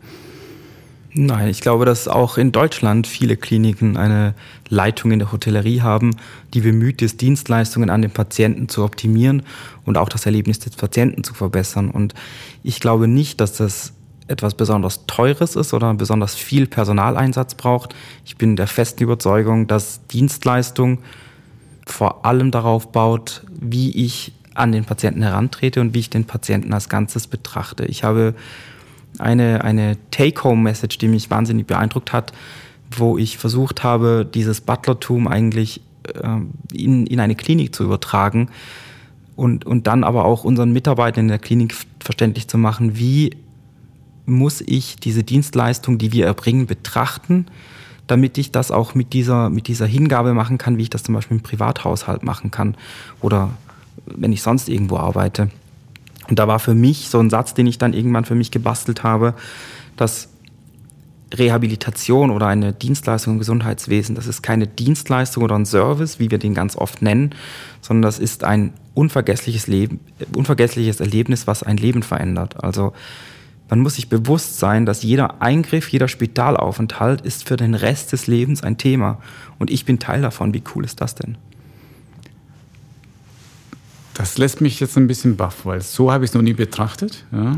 Nein, ich glaube, dass auch in Deutschland viele Kliniken eine Leitung in der Hotellerie haben, die bemüht ist, Dienstleistungen an den Patienten zu optimieren und auch das Erlebnis des Patienten zu verbessern. Und ich glaube nicht, dass das etwas besonders Teures ist oder besonders viel Personaleinsatz braucht. Ich bin der festen Überzeugung, dass Dienstleistung vor allem darauf baut, wie ich an den Patienten herantrete und wie ich den Patienten als Ganzes betrachte. Ich habe eine, eine Take-Home-Message, die mich wahnsinnig beeindruckt hat, wo ich versucht habe, dieses Butlertum eigentlich äh, in, in eine Klinik zu übertragen und, und dann aber auch unseren Mitarbeitern in der Klinik verständlich zu machen, wie muss ich diese Dienstleistung, die wir erbringen, betrachten, damit ich das auch mit dieser, mit dieser Hingabe machen kann, wie ich das zum Beispiel im Privathaushalt machen kann oder wenn ich sonst irgendwo arbeite. Und da war für mich so ein Satz, den ich dann irgendwann für mich gebastelt habe, dass Rehabilitation oder eine Dienstleistung im Gesundheitswesen, das ist keine Dienstleistung oder ein Service, wie wir den ganz oft nennen, sondern das ist ein unvergessliches Leben, unvergessliches Erlebnis, was ein Leben verändert. Also man muss sich bewusst sein, dass jeder Eingriff, jeder Spitalaufenthalt ist für den Rest des Lebens ein Thema. Und ich bin Teil davon. Wie cool ist das denn? Das lässt mich jetzt ein bisschen baff, weil so habe ich es noch nie betrachtet. Ja.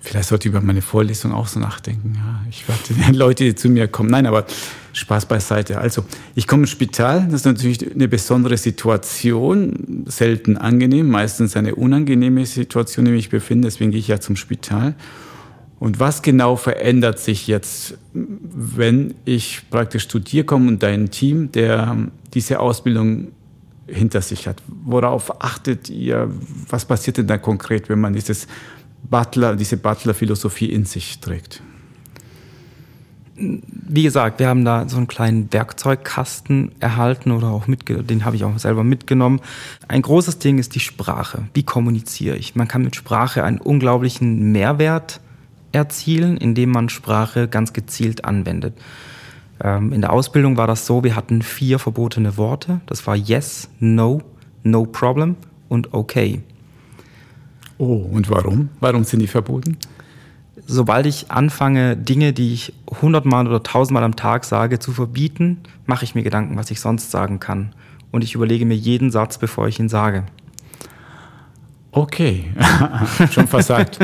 Vielleicht sollte ich über meine Vorlesung auch so nachdenken. Ja, ich warte Leute, die zu mir kommen. Nein, aber Spaß beiseite. Also, ich komme ins Spital. Das ist natürlich eine besondere Situation. Selten angenehm, meistens eine unangenehme Situation, in der ich mich befinde. Deswegen gehe ich ja zum Spital. Und was genau verändert sich jetzt, wenn ich praktisch zu dir komme und dein Team, der diese Ausbildung hinter sich hat? Worauf achtet ihr? Was passiert denn da konkret, wenn man dieses Butler, diese Butler-Philosophie in sich trägt? Wie gesagt, wir haben da so einen kleinen Werkzeugkasten erhalten oder auch mitgenommen, den habe ich auch selber mitgenommen. Ein großes Ding ist die Sprache. Wie kommuniziere ich? Man kann mit Sprache einen unglaublichen Mehrwert erzielen, indem man Sprache ganz gezielt anwendet. Ähm, in der Ausbildung war das so, wir hatten vier verbotene Worte. Das war yes, no, no problem und okay. Oh, und warum? Warum sind die verboten? Sobald ich anfange, Dinge, die ich hundertmal oder tausendmal am Tag sage, zu verbieten, mache ich mir Gedanken, was ich sonst sagen kann. Und ich überlege mir jeden Satz, bevor ich ihn sage. Okay, schon versagt.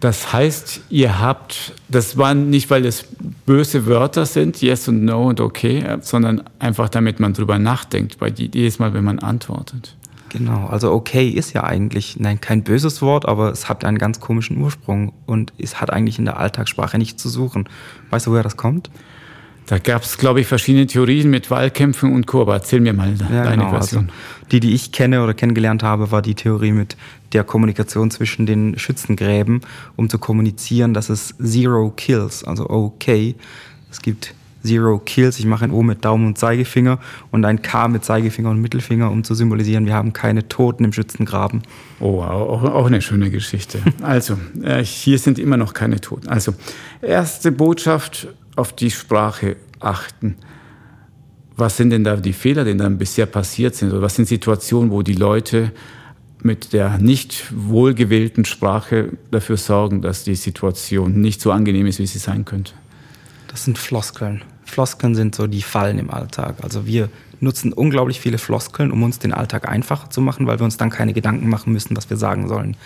Das heißt, ihr habt, das waren nicht, weil es böse Wörter sind, yes und no und okay, sondern einfach damit man drüber nachdenkt, bei jedes Mal, wenn man antwortet. Genau, also okay ist ja eigentlich nein, kein böses Wort, aber es hat einen ganz komischen Ursprung und es hat eigentlich in der Alltagssprache nichts zu suchen. Weißt du, woher das kommt? Da gab es, glaube ich, verschiedene Theorien mit Wahlkämpfen und Co. Aber erzähl mir mal ja, deine genau, Version. Also die, die ich kenne oder kennengelernt habe, war die Theorie mit der Kommunikation zwischen den Schützengräben, um zu kommunizieren, dass es Zero Kills, also okay. Es gibt Zero Kills. Ich mache ein O mit Daumen und Zeigefinger und ein K mit Zeigefinger und Mittelfinger, um zu symbolisieren, wir haben keine Toten im Schützengraben. Oh, auch, auch eine schöne Geschichte. Also, äh, hier sind immer noch keine Toten. Also, erste Botschaft, auf die Sprache achten. Was sind denn da die Fehler, die dann bisher passiert sind? Oder was sind Situationen, wo die Leute mit der nicht wohlgewählten Sprache dafür sorgen, dass die Situation nicht so angenehm ist, wie sie sein könnte? Das sind Floskeln. Floskeln sind so die Fallen im Alltag. Also wir nutzen unglaublich viele Floskeln, um uns den Alltag einfacher zu machen, weil wir uns dann keine Gedanken machen müssen, was wir sagen sollen.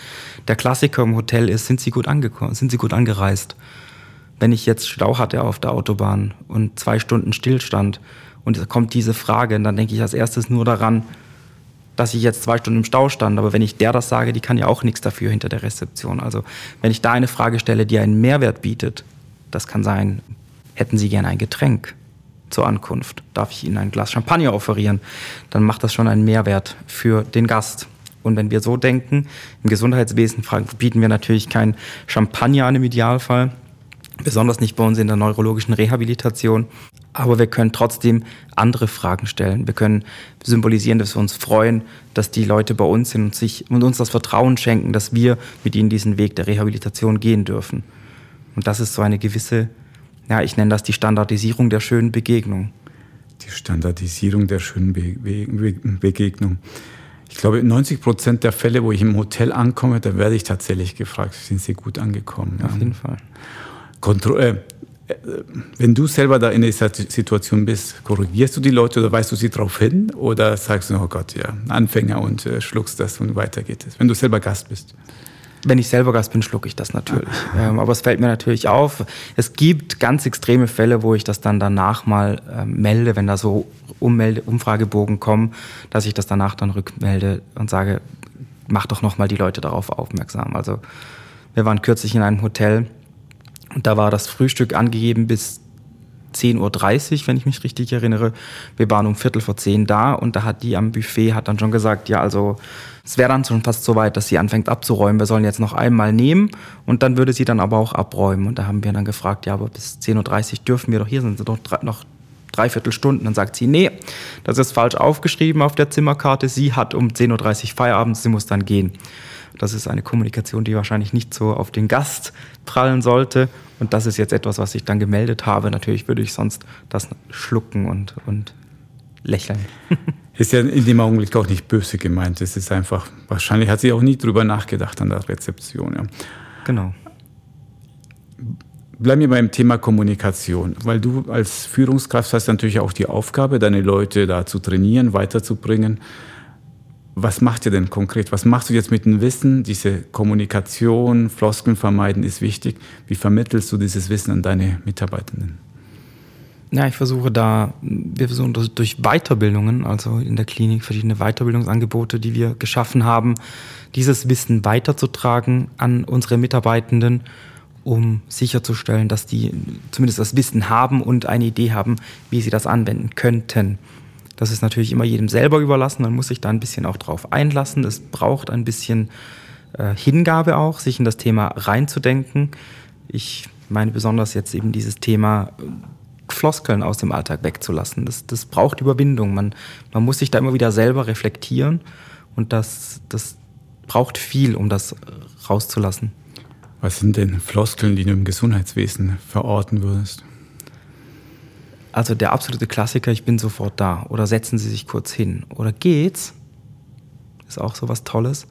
Der Klassiker im Hotel ist, sind Sie gut angekommen, sind Sie gut angereist? Wenn ich jetzt Stau hatte auf der Autobahn und zwei Stunden Stillstand und kommt diese Frage, dann denke ich als erstes nur daran, dass ich jetzt zwei Stunden im Stau stand. Aber wenn ich der das sage, die kann ja auch nichts dafür hinter der Rezeption. Also wenn ich da eine Frage stelle, die einen Mehrwert bietet, das kann sein, Hätten Sie gerne ein Getränk zur Ankunft? Darf ich Ihnen ein Glas Champagner offerieren? Dann macht das schon einen Mehrwert für den Gast. Und wenn wir so denken, im Gesundheitswesen bieten wir natürlich kein Champagner an im Idealfall, besonders nicht bei uns in der neurologischen Rehabilitation. Aber wir können trotzdem andere Fragen stellen. Wir können symbolisieren, dass wir uns freuen, dass die Leute bei uns sind und, sich, und uns das Vertrauen schenken, dass wir mit ihnen diesen Weg der Rehabilitation gehen dürfen. Und das ist so eine gewisse ja, ich nenne das die Standardisierung der schönen Begegnung. Die Standardisierung der schönen Be Be Begegnung. Ich glaube, 90 Prozent der Fälle, wo ich im Hotel ankomme, da werde ich tatsächlich gefragt, sind Sie gut angekommen? Auf jeden Fall. Kontro äh, äh, wenn du selber da in dieser Situation bist, korrigierst du die Leute oder weißt du sie darauf hin oder sagst du, oh Gott, ja, Anfänger und äh, schluckst das und weiter geht es, wenn du selber Gast bist? Wenn ich selber Gast bin, schlucke ich das natürlich. ähm, aber es fällt mir natürlich auf. Es gibt ganz extreme Fälle, wo ich das dann danach mal äh, melde, wenn da so Ummelde Umfragebogen kommen, dass ich das danach dann rückmelde und sage, mach doch noch mal die Leute darauf aufmerksam. Also wir waren kürzlich in einem Hotel und da war das Frühstück angegeben bis 10.30 Uhr, wenn ich mich richtig erinnere. Wir waren um Viertel vor zehn da und da hat die am Buffet hat dann schon gesagt, ja, also es wäre dann schon fast so weit, dass sie anfängt abzuräumen. Wir sollen jetzt noch einmal nehmen und dann würde sie dann aber auch abräumen. Und da haben wir dann gefragt, ja, aber bis 10.30 Uhr dürfen wir doch hier, sind doch drei, noch dreiviertel Stunden. Dann sagt sie, nee, das ist falsch aufgeschrieben auf der Zimmerkarte. Sie hat um 10.30 Uhr Feierabend, sie muss dann gehen. Das ist eine Kommunikation, die wahrscheinlich nicht so auf den Gast prallen sollte. Und das ist jetzt etwas, was ich dann gemeldet habe. Natürlich würde ich sonst das schlucken und, und lächeln. Ist ja in dem Augenblick auch nicht böse gemeint. Es ist einfach, wahrscheinlich hat sie auch nie drüber nachgedacht an der Rezeption. Ja. Genau. Bleiben wir beim Thema Kommunikation, weil du als Führungskraft hast natürlich auch die Aufgabe, deine Leute da zu trainieren, weiterzubringen. Was macht ihr denn konkret? Was machst du jetzt mit dem Wissen? Diese Kommunikation, Floskeln vermeiden ist wichtig. Wie vermittelst du dieses Wissen an deine Mitarbeitenden? Ja, ich versuche da, wir versuchen durch Weiterbildungen, also in der Klinik verschiedene Weiterbildungsangebote, die wir geschaffen haben, dieses Wissen weiterzutragen an unsere Mitarbeitenden, um sicherzustellen, dass die zumindest das Wissen haben und eine Idee haben, wie sie das anwenden könnten. Das ist natürlich immer jedem selber überlassen, man muss sich da ein bisschen auch drauf einlassen. Es braucht ein bisschen äh, Hingabe auch, sich in das Thema reinzudenken. Ich meine besonders jetzt eben dieses Thema Floskeln aus dem Alltag wegzulassen. Das, das braucht Überwindung. Man, man muss sich da immer wieder selber reflektieren und das, das braucht viel, um das rauszulassen. Was sind denn Floskeln, die du im Gesundheitswesen verorten würdest? Also der absolute Klassiker, ich bin sofort da. Oder setzen Sie sich kurz hin. Oder geht's? Ist auch so was Tolles.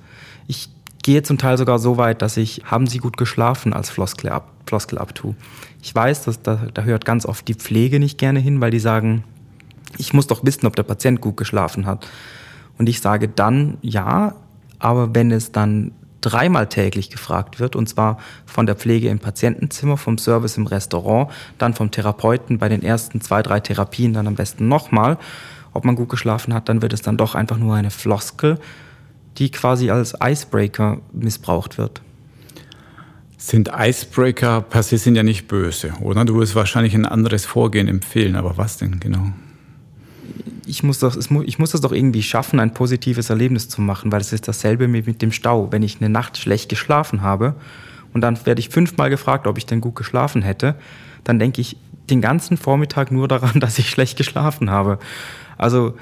Ich gehe zum Teil sogar so weit, dass ich haben Sie gut geschlafen als Floskel, ab, Floskel abtue. Ich weiß, dass da, da hört ganz oft die Pflege nicht gerne hin, weil die sagen, ich muss doch wissen, ob der Patient gut geschlafen hat. Und ich sage dann ja, aber wenn es dann dreimal täglich gefragt wird, und zwar von der Pflege im Patientenzimmer, vom Service im Restaurant, dann vom Therapeuten bei den ersten zwei, drei Therapien, dann am besten nochmal, ob man gut geschlafen hat, dann wird es dann doch einfach nur eine Floskel, die quasi als Icebreaker missbraucht wird. Sind Icebreaker per se sind ja nicht böse, oder? Du wirst wahrscheinlich ein anderes Vorgehen empfehlen, aber was denn genau? Ich muss, das, ich muss das doch irgendwie schaffen, ein positives Erlebnis zu machen, weil es ist dasselbe mit dem Stau. Wenn ich eine Nacht schlecht geschlafen habe und dann werde ich fünfmal gefragt, ob ich denn gut geschlafen hätte, dann denke ich den ganzen Vormittag nur daran, dass ich schlecht geschlafen habe. Also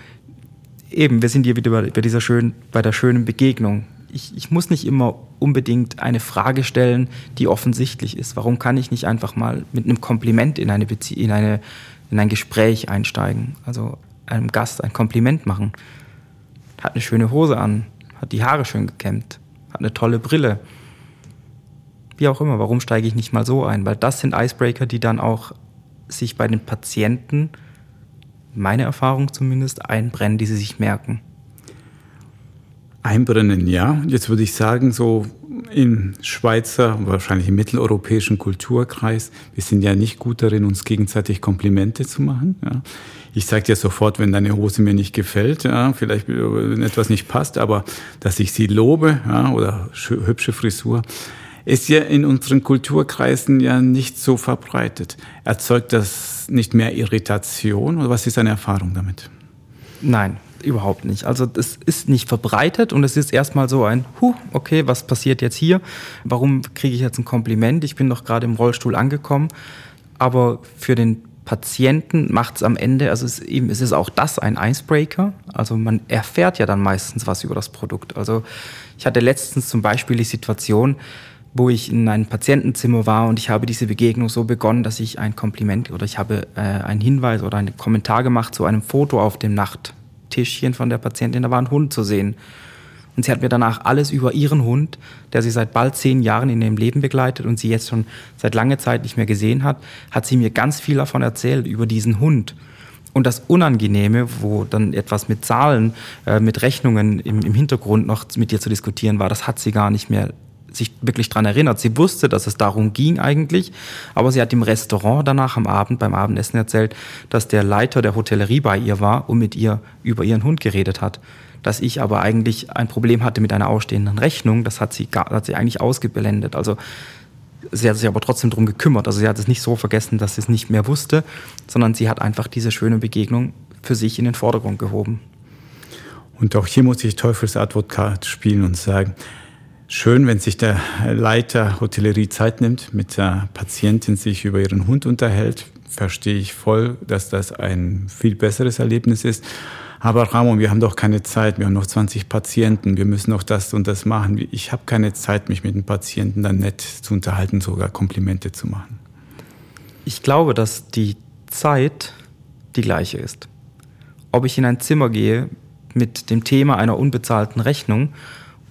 eben, wir sind hier wieder bei, dieser schönen, bei der schönen Begegnung ich, ich muss nicht immer unbedingt eine Frage stellen, die offensichtlich ist. Warum kann ich nicht einfach mal mit einem Kompliment in, eine Bezie in, eine, in ein Gespräch einsteigen? Also einem Gast ein Kompliment machen. Hat eine schöne Hose an, hat die Haare schön gekämmt, hat eine tolle Brille. Wie auch immer, warum steige ich nicht mal so ein? Weil das sind Icebreaker, die dann auch sich bei den Patienten, meine Erfahrung zumindest, einbrennen, die sie sich merken. Einbrennen, ja. Jetzt würde ich sagen, so im Schweizer, wahrscheinlich im mitteleuropäischen Kulturkreis, wir sind ja nicht gut darin, uns gegenseitig Komplimente zu machen. Ja. Ich sage dir sofort, wenn deine Hose mir nicht gefällt, ja, vielleicht wenn etwas nicht passt, aber dass ich sie lobe ja, oder hübsche Frisur, ist ja in unseren Kulturkreisen ja nicht so verbreitet. Erzeugt das nicht mehr Irritation oder was ist deine Erfahrung damit? Nein, überhaupt nicht. Also es ist nicht verbreitet und es ist erstmal so ein, huh, okay, was passiert jetzt hier? Warum kriege ich jetzt ein Kompliment? Ich bin doch gerade im Rollstuhl angekommen. Aber für den Patienten macht es am Ende, also es ist, eben, es ist auch das ein Icebreaker. Also man erfährt ja dann meistens was über das Produkt. Also ich hatte letztens zum Beispiel die Situation, wo ich in einem Patientenzimmer war und ich habe diese Begegnung so begonnen, dass ich ein Kompliment oder ich habe äh, einen Hinweis oder einen Kommentar gemacht zu einem Foto auf dem Nacht Tischchen von der Patientin, da war ein Hund zu sehen. Und sie hat mir danach alles über ihren Hund, der sie seit bald zehn Jahren in ihrem Leben begleitet und sie jetzt schon seit langer Zeit nicht mehr gesehen hat, hat sie mir ganz viel davon erzählt, über diesen Hund. Und das Unangenehme, wo dann etwas mit Zahlen, äh, mit Rechnungen im, im Hintergrund noch mit dir zu diskutieren war, das hat sie gar nicht mehr sich wirklich daran erinnert. Sie wusste, dass es darum ging eigentlich, aber sie hat im Restaurant danach am Abend beim Abendessen erzählt, dass der Leiter der Hotellerie bei ihr war und mit ihr über ihren Hund geredet hat. Dass ich aber eigentlich ein Problem hatte mit einer ausstehenden Rechnung, das hat sie, gar, hat sie eigentlich ausgeblendet. Also sie hat sich aber trotzdem darum gekümmert. Also sie hat es nicht so vergessen, dass sie es nicht mehr wusste, sondern sie hat einfach diese schöne Begegnung für sich in den Vordergrund gehoben. Und auch hier muss ich Teufelsadvokat spielen und sagen, schön, wenn sich der Leiter Hotellerie Zeit nimmt, mit der Patientin sich über ihren Hund unterhält. Verstehe ich voll, dass das ein viel besseres Erlebnis ist. Aber Ramon, wir haben doch keine Zeit. Wir haben noch 20 Patienten. Wir müssen noch das und das machen. Ich habe keine Zeit, mich mit den Patienten dann nett zu unterhalten, sogar Komplimente zu machen. Ich glaube, dass die Zeit die gleiche ist. Ob ich in ein Zimmer gehe mit dem Thema einer unbezahlten Rechnung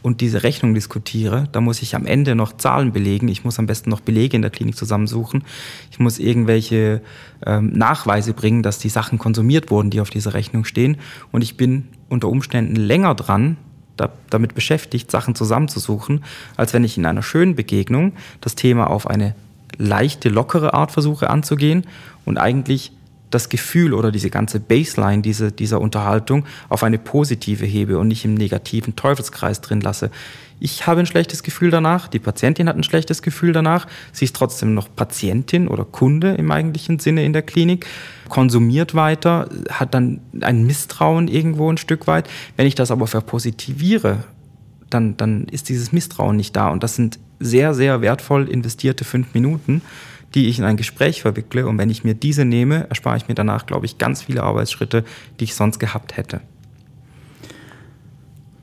und diese Rechnung diskutiere, da muss ich am Ende noch Zahlen belegen. Ich muss am besten noch Belege in der Klinik zusammensuchen. Ich muss irgendwelche ähm, Nachweise bringen, dass die Sachen konsumiert wurden, die auf dieser Rechnung stehen. Und ich bin unter Umständen länger dran, da, damit beschäftigt, Sachen zusammenzusuchen, als wenn ich in einer schönen Begegnung das Thema auf eine leichte, lockere Art versuche anzugehen und eigentlich das Gefühl oder diese ganze Baseline diese, dieser Unterhaltung auf eine positive hebe und nicht im negativen Teufelskreis drin lasse. Ich habe ein schlechtes Gefühl danach, die Patientin hat ein schlechtes Gefühl danach, sie ist trotzdem noch Patientin oder Kunde im eigentlichen Sinne in der Klinik, konsumiert weiter, hat dann ein Misstrauen irgendwo ein Stück weit. Wenn ich das aber verpositiviere, dann, dann ist dieses Misstrauen nicht da und das sind sehr, sehr wertvoll investierte fünf Minuten, die ich in ein Gespräch verwickle. Und wenn ich mir diese nehme, erspare ich mir danach, glaube ich, ganz viele Arbeitsschritte, die ich sonst gehabt hätte.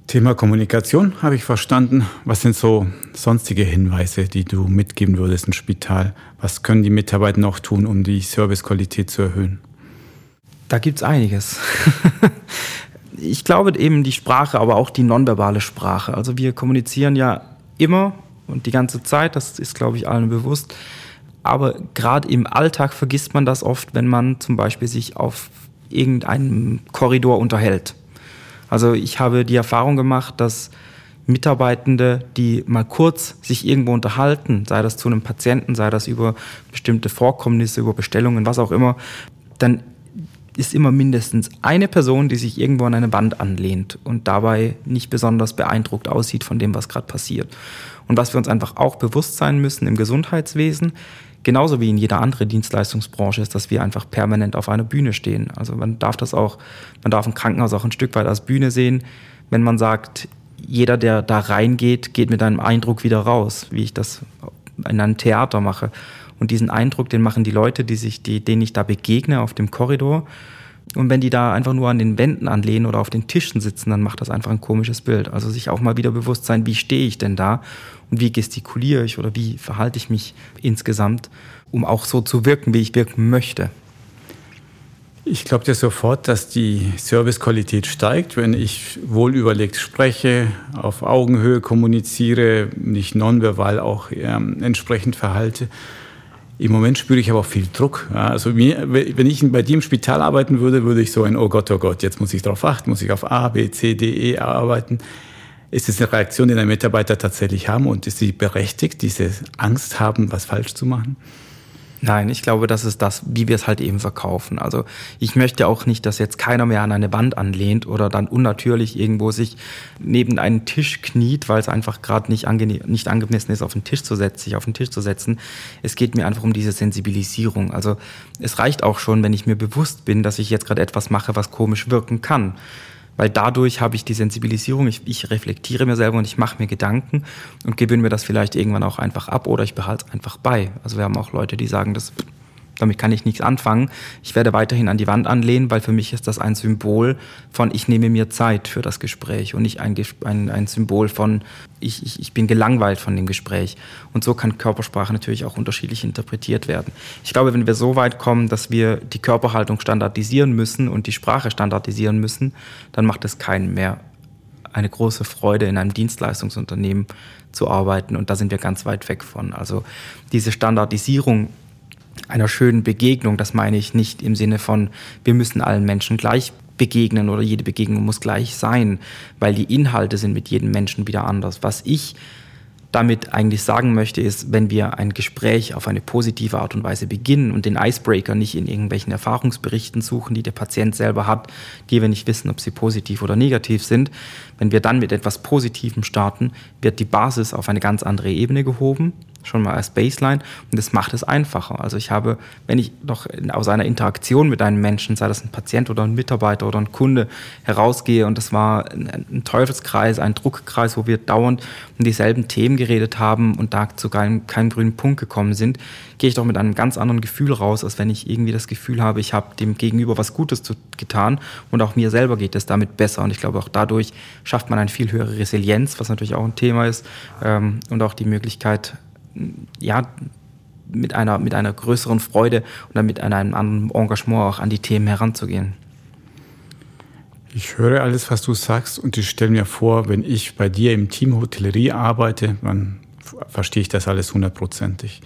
Thema Kommunikation habe ich verstanden. Was sind so sonstige Hinweise, die du mitgeben würdest im Spital? Was können die Mitarbeiter noch tun, um die Servicequalität zu erhöhen? Da gibt es einiges. ich glaube eben die Sprache, aber auch die nonverbale Sprache. Also wir kommunizieren ja immer und die ganze Zeit, das ist, glaube ich, allen bewusst. Aber gerade im Alltag vergisst man das oft, wenn man zum Beispiel sich auf irgendeinem Korridor unterhält. Also ich habe die Erfahrung gemacht, dass Mitarbeitende, die mal kurz sich irgendwo unterhalten, sei das zu einem Patienten, sei das über bestimmte Vorkommnisse, über Bestellungen, was auch immer, dann ist immer mindestens eine Person, die sich irgendwo an eine Wand anlehnt und dabei nicht besonders beeindruckt aussieht von dem, was gerade passiert. Und was wir uns einfach auch bewusst sein müssen im Gesundheitswesen, genauso wie in jeder anderen Dienstleistungsbranche, ist, dass wir einfach permanent auf einer Bühne stehen. Also man darf das auch, man darf ein Krankenhaus auch ein Stück weit als Bühne sehen, wenn man sagt, jeder, der da reingeht, geht mit einem Eindruck wieder raus, wie ich das in einem Theater mache. Und diesen Eindruck, den machen die Leute, die sich, die, denen ich da begegne auf dem Korridor. Und wenn die da einfach nur an den Wänden anlehnen oder auf den Tischen sitzen, dann macht das einfach ein komisches Bild. Also sich auch mal wieder bewusst sein, wie stehe ich denn da und wie gestikuliere ich oder wie verhalte ich mich insgesamt, um auch so zu wirken, wie ich wirken möchte. Ich glaube dir sofort, dass die Servicequalität steigt, wenn ich wohl überlegt spreche, auf Augenhöhe kommuniziere, nicht nonverbal auch ähm, entsprechend verhalte. Im Moment spüre ich aber auch viel Druck. Also mir, wenn ich bei dir im Spital arbeiten würde, würde ich so ein, oh Gott, oh Gott, jetzt muss ich darauf achten, muss ich auf A, B, C, D, E arbeiten. Ist es eine Reaktion, die deine Mitarbeiter tatsächlich haben und ist sie berechtigt, diese Angst haben, was falsch zu machen? Nein, ich glaube, das ist das, wie wir es halt eben verkaufen. Also ich möchte auch nicht, dass jetzt keiner mehr an eine Wand anlehnt oder dann unnatürlich irgendwo sich neben einen Tisch kniet, weil es einfach gerade nicht, nicht angemessen ist, auf den Tisch zu setzen, sich auf den Tisch zu setzen. Es geht mir einfach um diese Sensibilisierung. Also es reicht auch schon, wenn ich mir bewusst bin, dass ich jetzt gerade etwas mache, was komisch wirken kann weil dadurch habe ich die Sensibilisierung, ich, ich reflektiere mir selber und ich mache mir Gedanken und gewinne mir das vielleicht irgendwann auch einfach ab oder ich behalte es einfach bei. Also wir haben auch Leute, die sagen, das damit kann ich nichts anfangen. Ich werde weiterhin an die Wand anlehnen, weil für mich ist das ein Symbol von, ich nehme mir Zeit für das Gespräch und nicht ein, ein, ein Symbol von, ich, ich, ich bin gelangweilt von dem Gespräch. Und so kann Körpersprache natürlich auch unterschiedlich interpretiert werden. Ich glaube, wenn wir so weit kommen, dass wir die Körperhaltung standardisieren müssen und die Sprache standardisieren müssen, dann macht es keinen mehr eine große Freude, in einem Dienstleistungsunternehmen zu arbeiten. Und da sind wir ganz weit weg von. Also diese Standardisierung einer schönen Begegnung. Das meine ich nicht im Sinne von, wir müssen allen Menschen gleich begegnen oder jede Begegnung muss gleich sein, weil die Inhalte sind mit jedem Menschen wieder anders. Was ich damit eigentlich sagen möchte, ist, wenn wir ein Gespräch auf eine positive Art und Weise beginnen und den Icebreaker nicht in irgendwelchen Erfahrungsberichten suchen, die der Patient selber hat, die wir nicht wissen, ob sie positiv oder negativ sind, wenn wir dann mit etwas Positivem starten, wird die Basis auf eine ganz andere Ebene gehoben schon mal als Baseline und das macht es einfacher. Also ich habe, wenn ich noch aus einer Interaktion mit einem Menschen, sei das ein Patient oder ein Mitarbeiter oder ein Kunde, herausgehe und das war ein Teufelskreis, ein Druckkreis, wo wir dauernd um dieselben Themen geredet haben und da zu keinem, keinem grünen Punkt gekommen sind, gehe ich doch mit einem ganz anderen Gefühl raus, als wenn ich irgendwie das Gefühl habe, ich habe dem Gegenüber was Gutes getan und auch mir selber geht es damit besser. Und ich glaube, auch dadurch schafft man eine viel höhere Resilienz, was natürlich auch ein Thema ist, ähm, und auch die Möglichkeit, ja, mit einer, mit einer größeren Freude oder mit einem anderen Engagement auch an die Themen heranzugehen. Ich höre alles, was du sagst und ich stelle mir vor, wenn ich bei dir im Team Hotellerie arbeite, dann verstehe ich das alles hundertprozentig.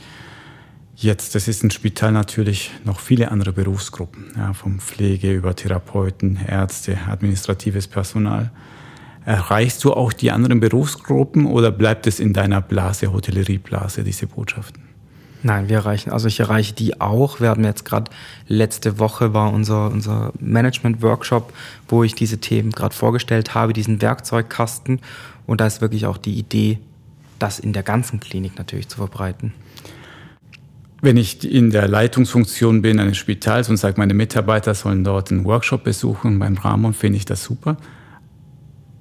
Jetzt, das ist ein Spital natürlich noch viele andere Berufsgruppen, ja, vom Pflege über Therapeuten, Ärzte, administratives Personal. Erreichst du auch die anderen Berufsgruppen oder bleibt es in deiner Blase, Hotellerieblase, diese Botschaften? Nein, wir erreichen, also ich erreiche die auch. Wir hatten jetzt gerade letzte Woche war unser, unser Management-Workshop, wo ich diese Themen gerade vorgestellt habe, diesen Werkzeugkasten. Und da ist wirklich auch die Idee, das in der ganzen Klinik natürlich zu verbreiten. Wenn ich in der Leitungsfunktion bin eines Spitals und sage, meine Mitarbeiter sollen dort einen Workshop besuchen beim Ramon, finde ich das super.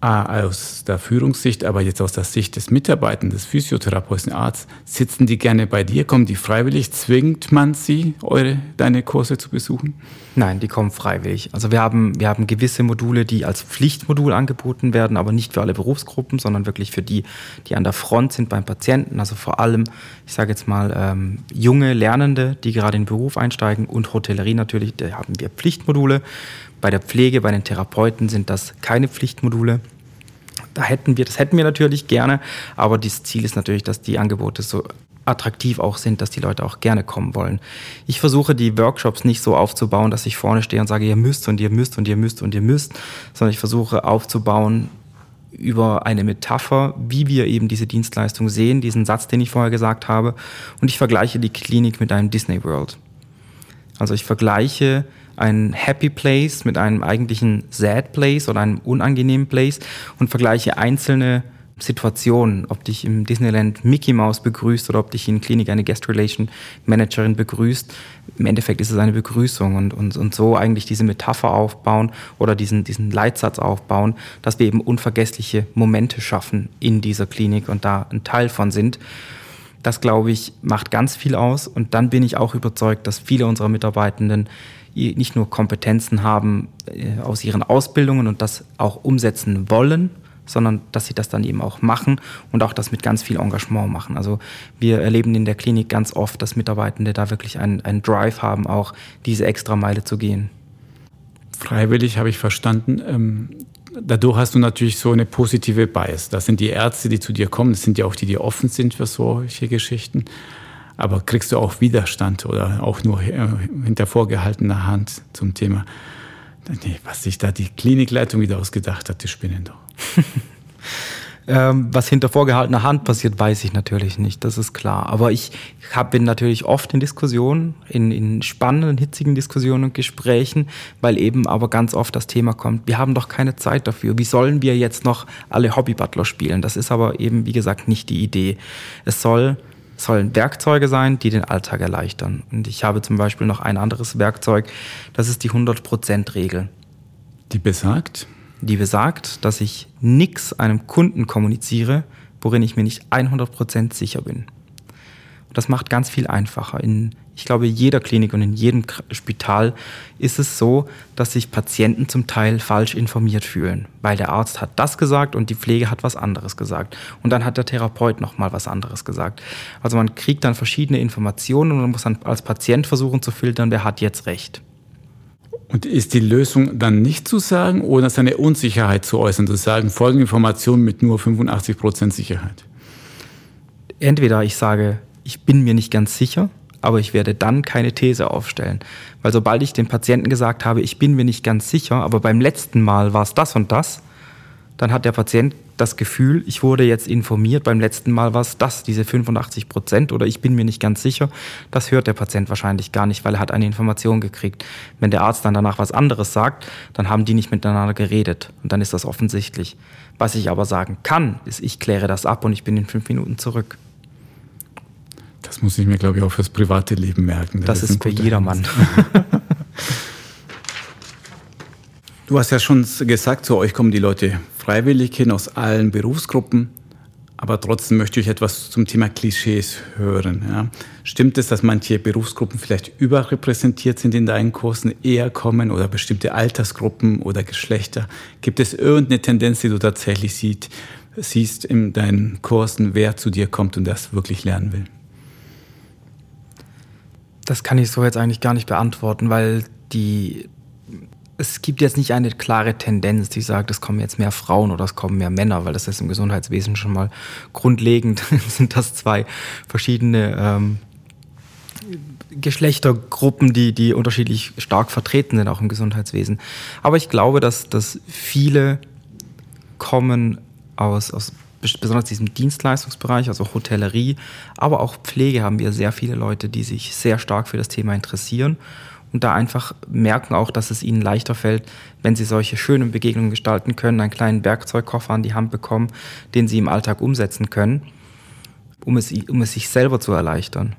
Ah, aus der Führungssicht, aber jetzt aus der Sicht des Mitarbeitenden, des Physiotherapeuten, Arzt, sitzen die gerne bei dir? Kommen die freiwillig? Zwingt man sie, eure, deine Kurse zu besuchen? Nein, die kommen freiwillig. Also wir haben, wir haben gewisse Module, die als Pflichtmodul angeboten werden, aber nicht für alle Berufsgruppen, sondern wirklich für die, die an der Front sind beim Patienten. Also vor allem, ich sage jetzt mal, ähm, junge Lernende, die gerade in den Beruf einsteigen und Hotellerie natürlich, da haben wir Pflichtmodule. Bei der Pflege, bei den Therapeuten sind das keine Pflichtmodule. Da hätten wir, das hätten wir natürlich gerne, aber das Ziel ist natürlich, dass die Angebote so attraktiv auch sind, dass die Leute auch gerne kommen wollen. Ich versuche die Workshops nicht so aufzubauen, dass ich vorne stehe und sage, ihr müsst und ihr müsst und ihr müsst und ihr müsst, sondern ich versuche aufzubauen über eine Metapher, wie wir eben diese Dienstleistung sehen, diesen Satz, den ich vorher gesagt habe. Und ich vergleiche die Klinik mit einem Disney World. Also ich vergleiche einen Happy Place mit einem eigentlichen Sad Place oder einem unangenehmen Place und vergleiche einzelne Situationen, ob dich im Disneyland Mickey Mouse begrüßt oder ob dich in Klinik eine Guest Relation Managerin begrüßt. Im Endeffekt ist es eine Begrüßung und, und, und so eigentlich diese Metapher aufbauen oder diesen, diesen Leitsatz aufbauen, dass wir eben unvergessliche Momente schaffen in dieser Klinik und da ein Teil von sind. Das, glaube ich, macht ganz viel aus und dann bin ich auch überzeugt, dass viele unserer Mitarbeitenden nicht nur Kompetenzen haben äh, aus ihren Ausbildungen und das auch umsetzen wollen, sondern dass sie das dann eben auch machen und auch das mit ganz viel Engagement machen. Also wir erleben in der Klinik ganz oft, dass Mitarbeitende da wirklich einen, einen Drive haben, auch diese extra Meile zu gehen. Freiwillig habe ich verstanden. Ähm, dadurch hast du natürlich so eine positive Bias. Das sind die Ärzte, die zu dir kommen, das sind ja auch die, die offen sind für solche Geschichten. Aber kriegst du auch Widerstand oder auch nur äh, hinter vorgehaltener Hand zum Thema, nee, was sich da die Klinikleitung wieder ausgedacht hat, die spinnen doch. ähm, was hinter vorgehaltener Hand passiert, weiß ich natürlich nicht, das ist klar. Aber ich hab, bin natürlich oft in Diskussionen, in, in spannenden, hitzigen Diskussionen und Gesprächen, weil eben aber ganz oft das Thema kommt, wir haben doch keine Zeit dafür. Wie sollen wir jetzt noch alle Hobby-Butler spielen? Das ist aber eben, wie gesagt, nicht die Idee. Es soll sollen Werkzeuge sein, die den Alltag erleichtern. Und ich habe zum Beispiel noch ein anderes Werkzeug, das ist die 100%-Regel. Die besagt? Die besagt, dass ich nichts einem Kunden kommuniziere, worin ich mir nicht 100% sicher bin. Und das macht ganz viel einfacher. In ich glaube, in jeder Klinik und in jedem Spital ist es so, dass sich Patienten zum Teil falsch informiert fühlen, weil der Arzt hat das gesagt und die Pflege hat was anderes gesagt. Und dann hat der Therapeut nochmal was anderes gesagt. Also man kriegt dann verschiedene Informationen und man muss dann als Patient versuchen zu filtern, wer hat jetzt recht. Und ist die Lösung dann nicht zu sagen oder seine Unsicherheit zu äußern, zu sagen, folgende Informationen mit nur 85 Prozent Sicherheit? Entweder ich sage, ich bin mir nicht ganz sicher aber ich werde dann keine These aufstellen. Weil sobald ich dem Patienten gesagt habe, ich bin mir nicht ganz sicher, aber beim letzten Mal war es das und das, dann hat der Patient das Gefühl, ich wurde jetzt informiert, beim letzten Mal war es das, diese 85 Prozent oder ich bin mir nicht ganz sicher. Das hört der Patient wahrscheinlich gar nicht, weil er hat eine Information gekriegt. Wenn der Arzt dann danach was anderes sagt, dann haben die nicht miteinander geredet und dann ist das offensichtlich. Was ich aber sagen kann, ist, ich kläre das ab und ich bin in fünf Minuten zurück. Das muss ich mir, glaube ich, auch fürs private Leben merken. Das, das ist für jedermann. du hast ja schon gesagt, zu euch kommen die Leute freiwillig hin aus allen Berufsgruppen. Aber trotzdem möchte ich etwas zum Thema Klischees hören. Ja. Stimmt es, dass manche Berufsgruppen vielleicht überrepräsentiert sind in deinen Kursen, eher kommen oder bestimmte Altersgruppen oder Geschlechter? Gibt es irgendeine Tendenz, die du tatsächlich siehst, siehst in deinen Kursen, wer zu dir kommt und das wirklich lernen will? Das kann ich so jetzt eigentlich gar nicht beantworten, weil die es gibt jetzt nicht eine klare Tendenz, die sagt, es kommen jetzt mehr Frauen oder es kommen mehr Männer, weil das ist im Gesundheitswesen schon mal grundlegend sind das zwei verschiedene ähm, Geschlechtergruppen, die, die unterschiedlich stark vertreten sind, auch im Gesundheitswesen. Aber ich glaube, dass, dass viele kommen aus, aus besonders diesem Dienstleistungsbereich, also Hotellerie, aber auch Pflege haben wir sehr viele Leute, die sich sehr stark für das Thema interessieren und da einfach merken auch, dass es ihnen leichter fällt, wenn sie solche schönen Begegnungen gestalten können, einen kleinen Werkzeugkoffer an die Hand bekommen, den sie im Alltag umsetzen können, um es, um es sich selber zu erleichtern.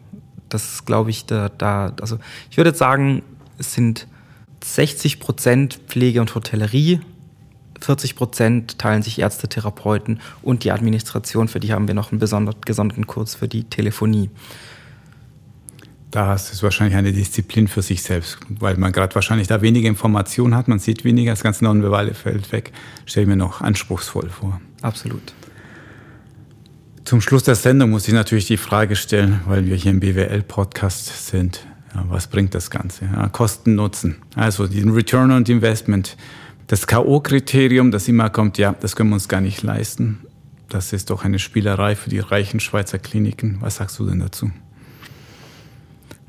Das glaube ich, da, da, also ich würde sagen, es sind 60 Prozent Pflege und Hotellerie, 40 Prozent teilen sich Ärzte, Therapeuten und die Administration. Für die haben wir noch einen gesonderten Kurs für die Telefonie. Da ist es wahrscheinlich eine Disziplin für sich selbst, weil man gerade wahrscheinlich da weniger Informationen hat, man sieht weniger, das ganze Nonverbale fällt weg. Stelle ich mir noch anspruchsvoll vor. Absolut. Zum Schluss der Sendung muss ich natürlich die Frage stellen, weil wir hier im BWL-Podcast sind. Ja, was bringt das Ganze? Ja, Kosten, Nutzen. Also den Return on Investment. Das K.O.-Kriterium, das immer kommt, ja, das können wir uns gar nicht leisten. Das ist doch eine Spielerei für die reichen Schweizer Kliniken. Was sagst du denn dazu?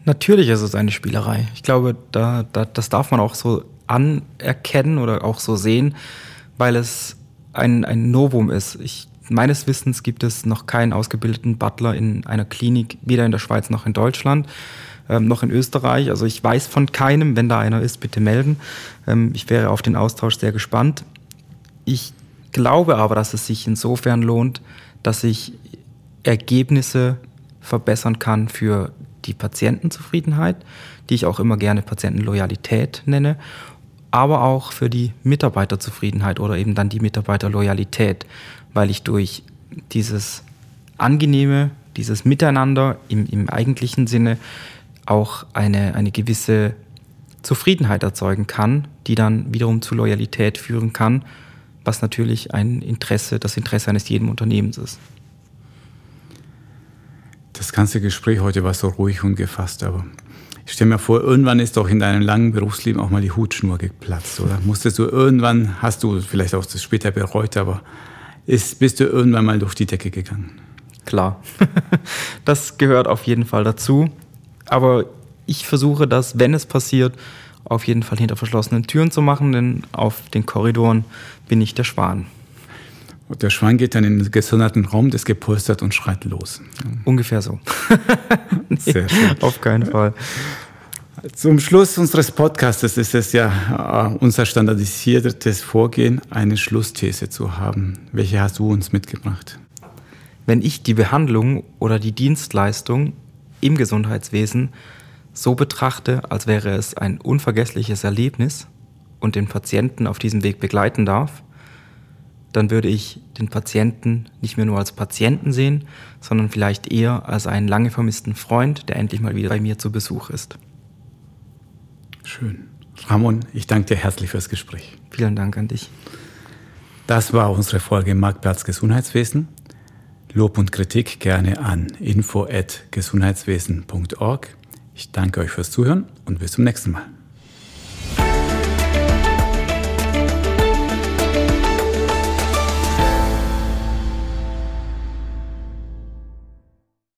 Natürlich ist es eine Spielerei. Ich glaube, da, da, das darf man auch so anerkennen oder auch so sehen, weil es ein, ein Novum ist. Ich, meines Wissens gibt es noch keinen ausgebildeten Butler in einer Klinik, weder in der Schweiz noch in Deutschland, ähm, noch in Österreich. Also ich weiß von keinem. Wenn da einer ist, bitte melden. Ähm, ich wäre auf den Austausch sehr gespannt. Ich glaube aber, dass es sich insofern lohnt, dass ich Ergebnisse verbessern kann für die Patientenzufriedenheit, die ich auch immer gerne Patientenloyalität nenne, aber auch für die Mitarbeiterzufriedenheit oder eben dann die Mitarbeiterloyalität, weil ich durch dieses angenehme, dieses Miteinander im, im eigentlichen Sinne auch eine, eine gewisse Zufriedenheit erzeugen kann, die dann wiederum zu Loyalität führen kann, was natürlich ein Interesse, das Interesse eines jeden Unternehmens ist. Das ganze Gespräch heute war so ruhig und gefasst, aber ich stelle mir vor, irgendwann ist doch in deinem langen Berufsleben auch mal die Hutschnur geplatzt, oder? Musstest du irgendwann, hast du vielleicht auch das später bereut, aber ist, bist du irgendwann mal durch die Decke gegangen? Klar, das gehört auf jeden Fall dazu. Aber ich versuche das, wenn es passiert, auf jeden Fall hinter verschlossenen Türen zu machen, denn auf den Korridoren bin ich der Schwan. Und der Schwein geht dann in den gesonderten Raum, das gepolstert und schreit los. Ungefähr so. nee, Sehr schön. Auf keinen Fall. Zum Schluss unseres Podcasts ist es ja äh, unser standardisiertes Vorgehen, eine Schlussthese zu haben. Welche hast du uns mitgebracht? Wenn ich die Behandlung oder die Dienstleistung im Gesundheitswesen so betrachte, als wäre es ein unvergessliches Erlebnis und den Patienten auf diesem Weg begleiten darf, dann würde ich den Patienten nicht mehr nur als Patienten sehen, sondern vielleicht eher als einen lange vermissten Freund, der endlich mal wieder bei mir zu Besuch ist. Schön. Ramon, ich danke dir herzlich fürs Gespräch. Vielen Dank an dich. Das war unsere Folge Marktplatz Gesundheitswesen. Lob und Kritik gerne an info@gesundheitswesen.org. Ich danke euch fürs Zuhören und bis zum nächsten Mal.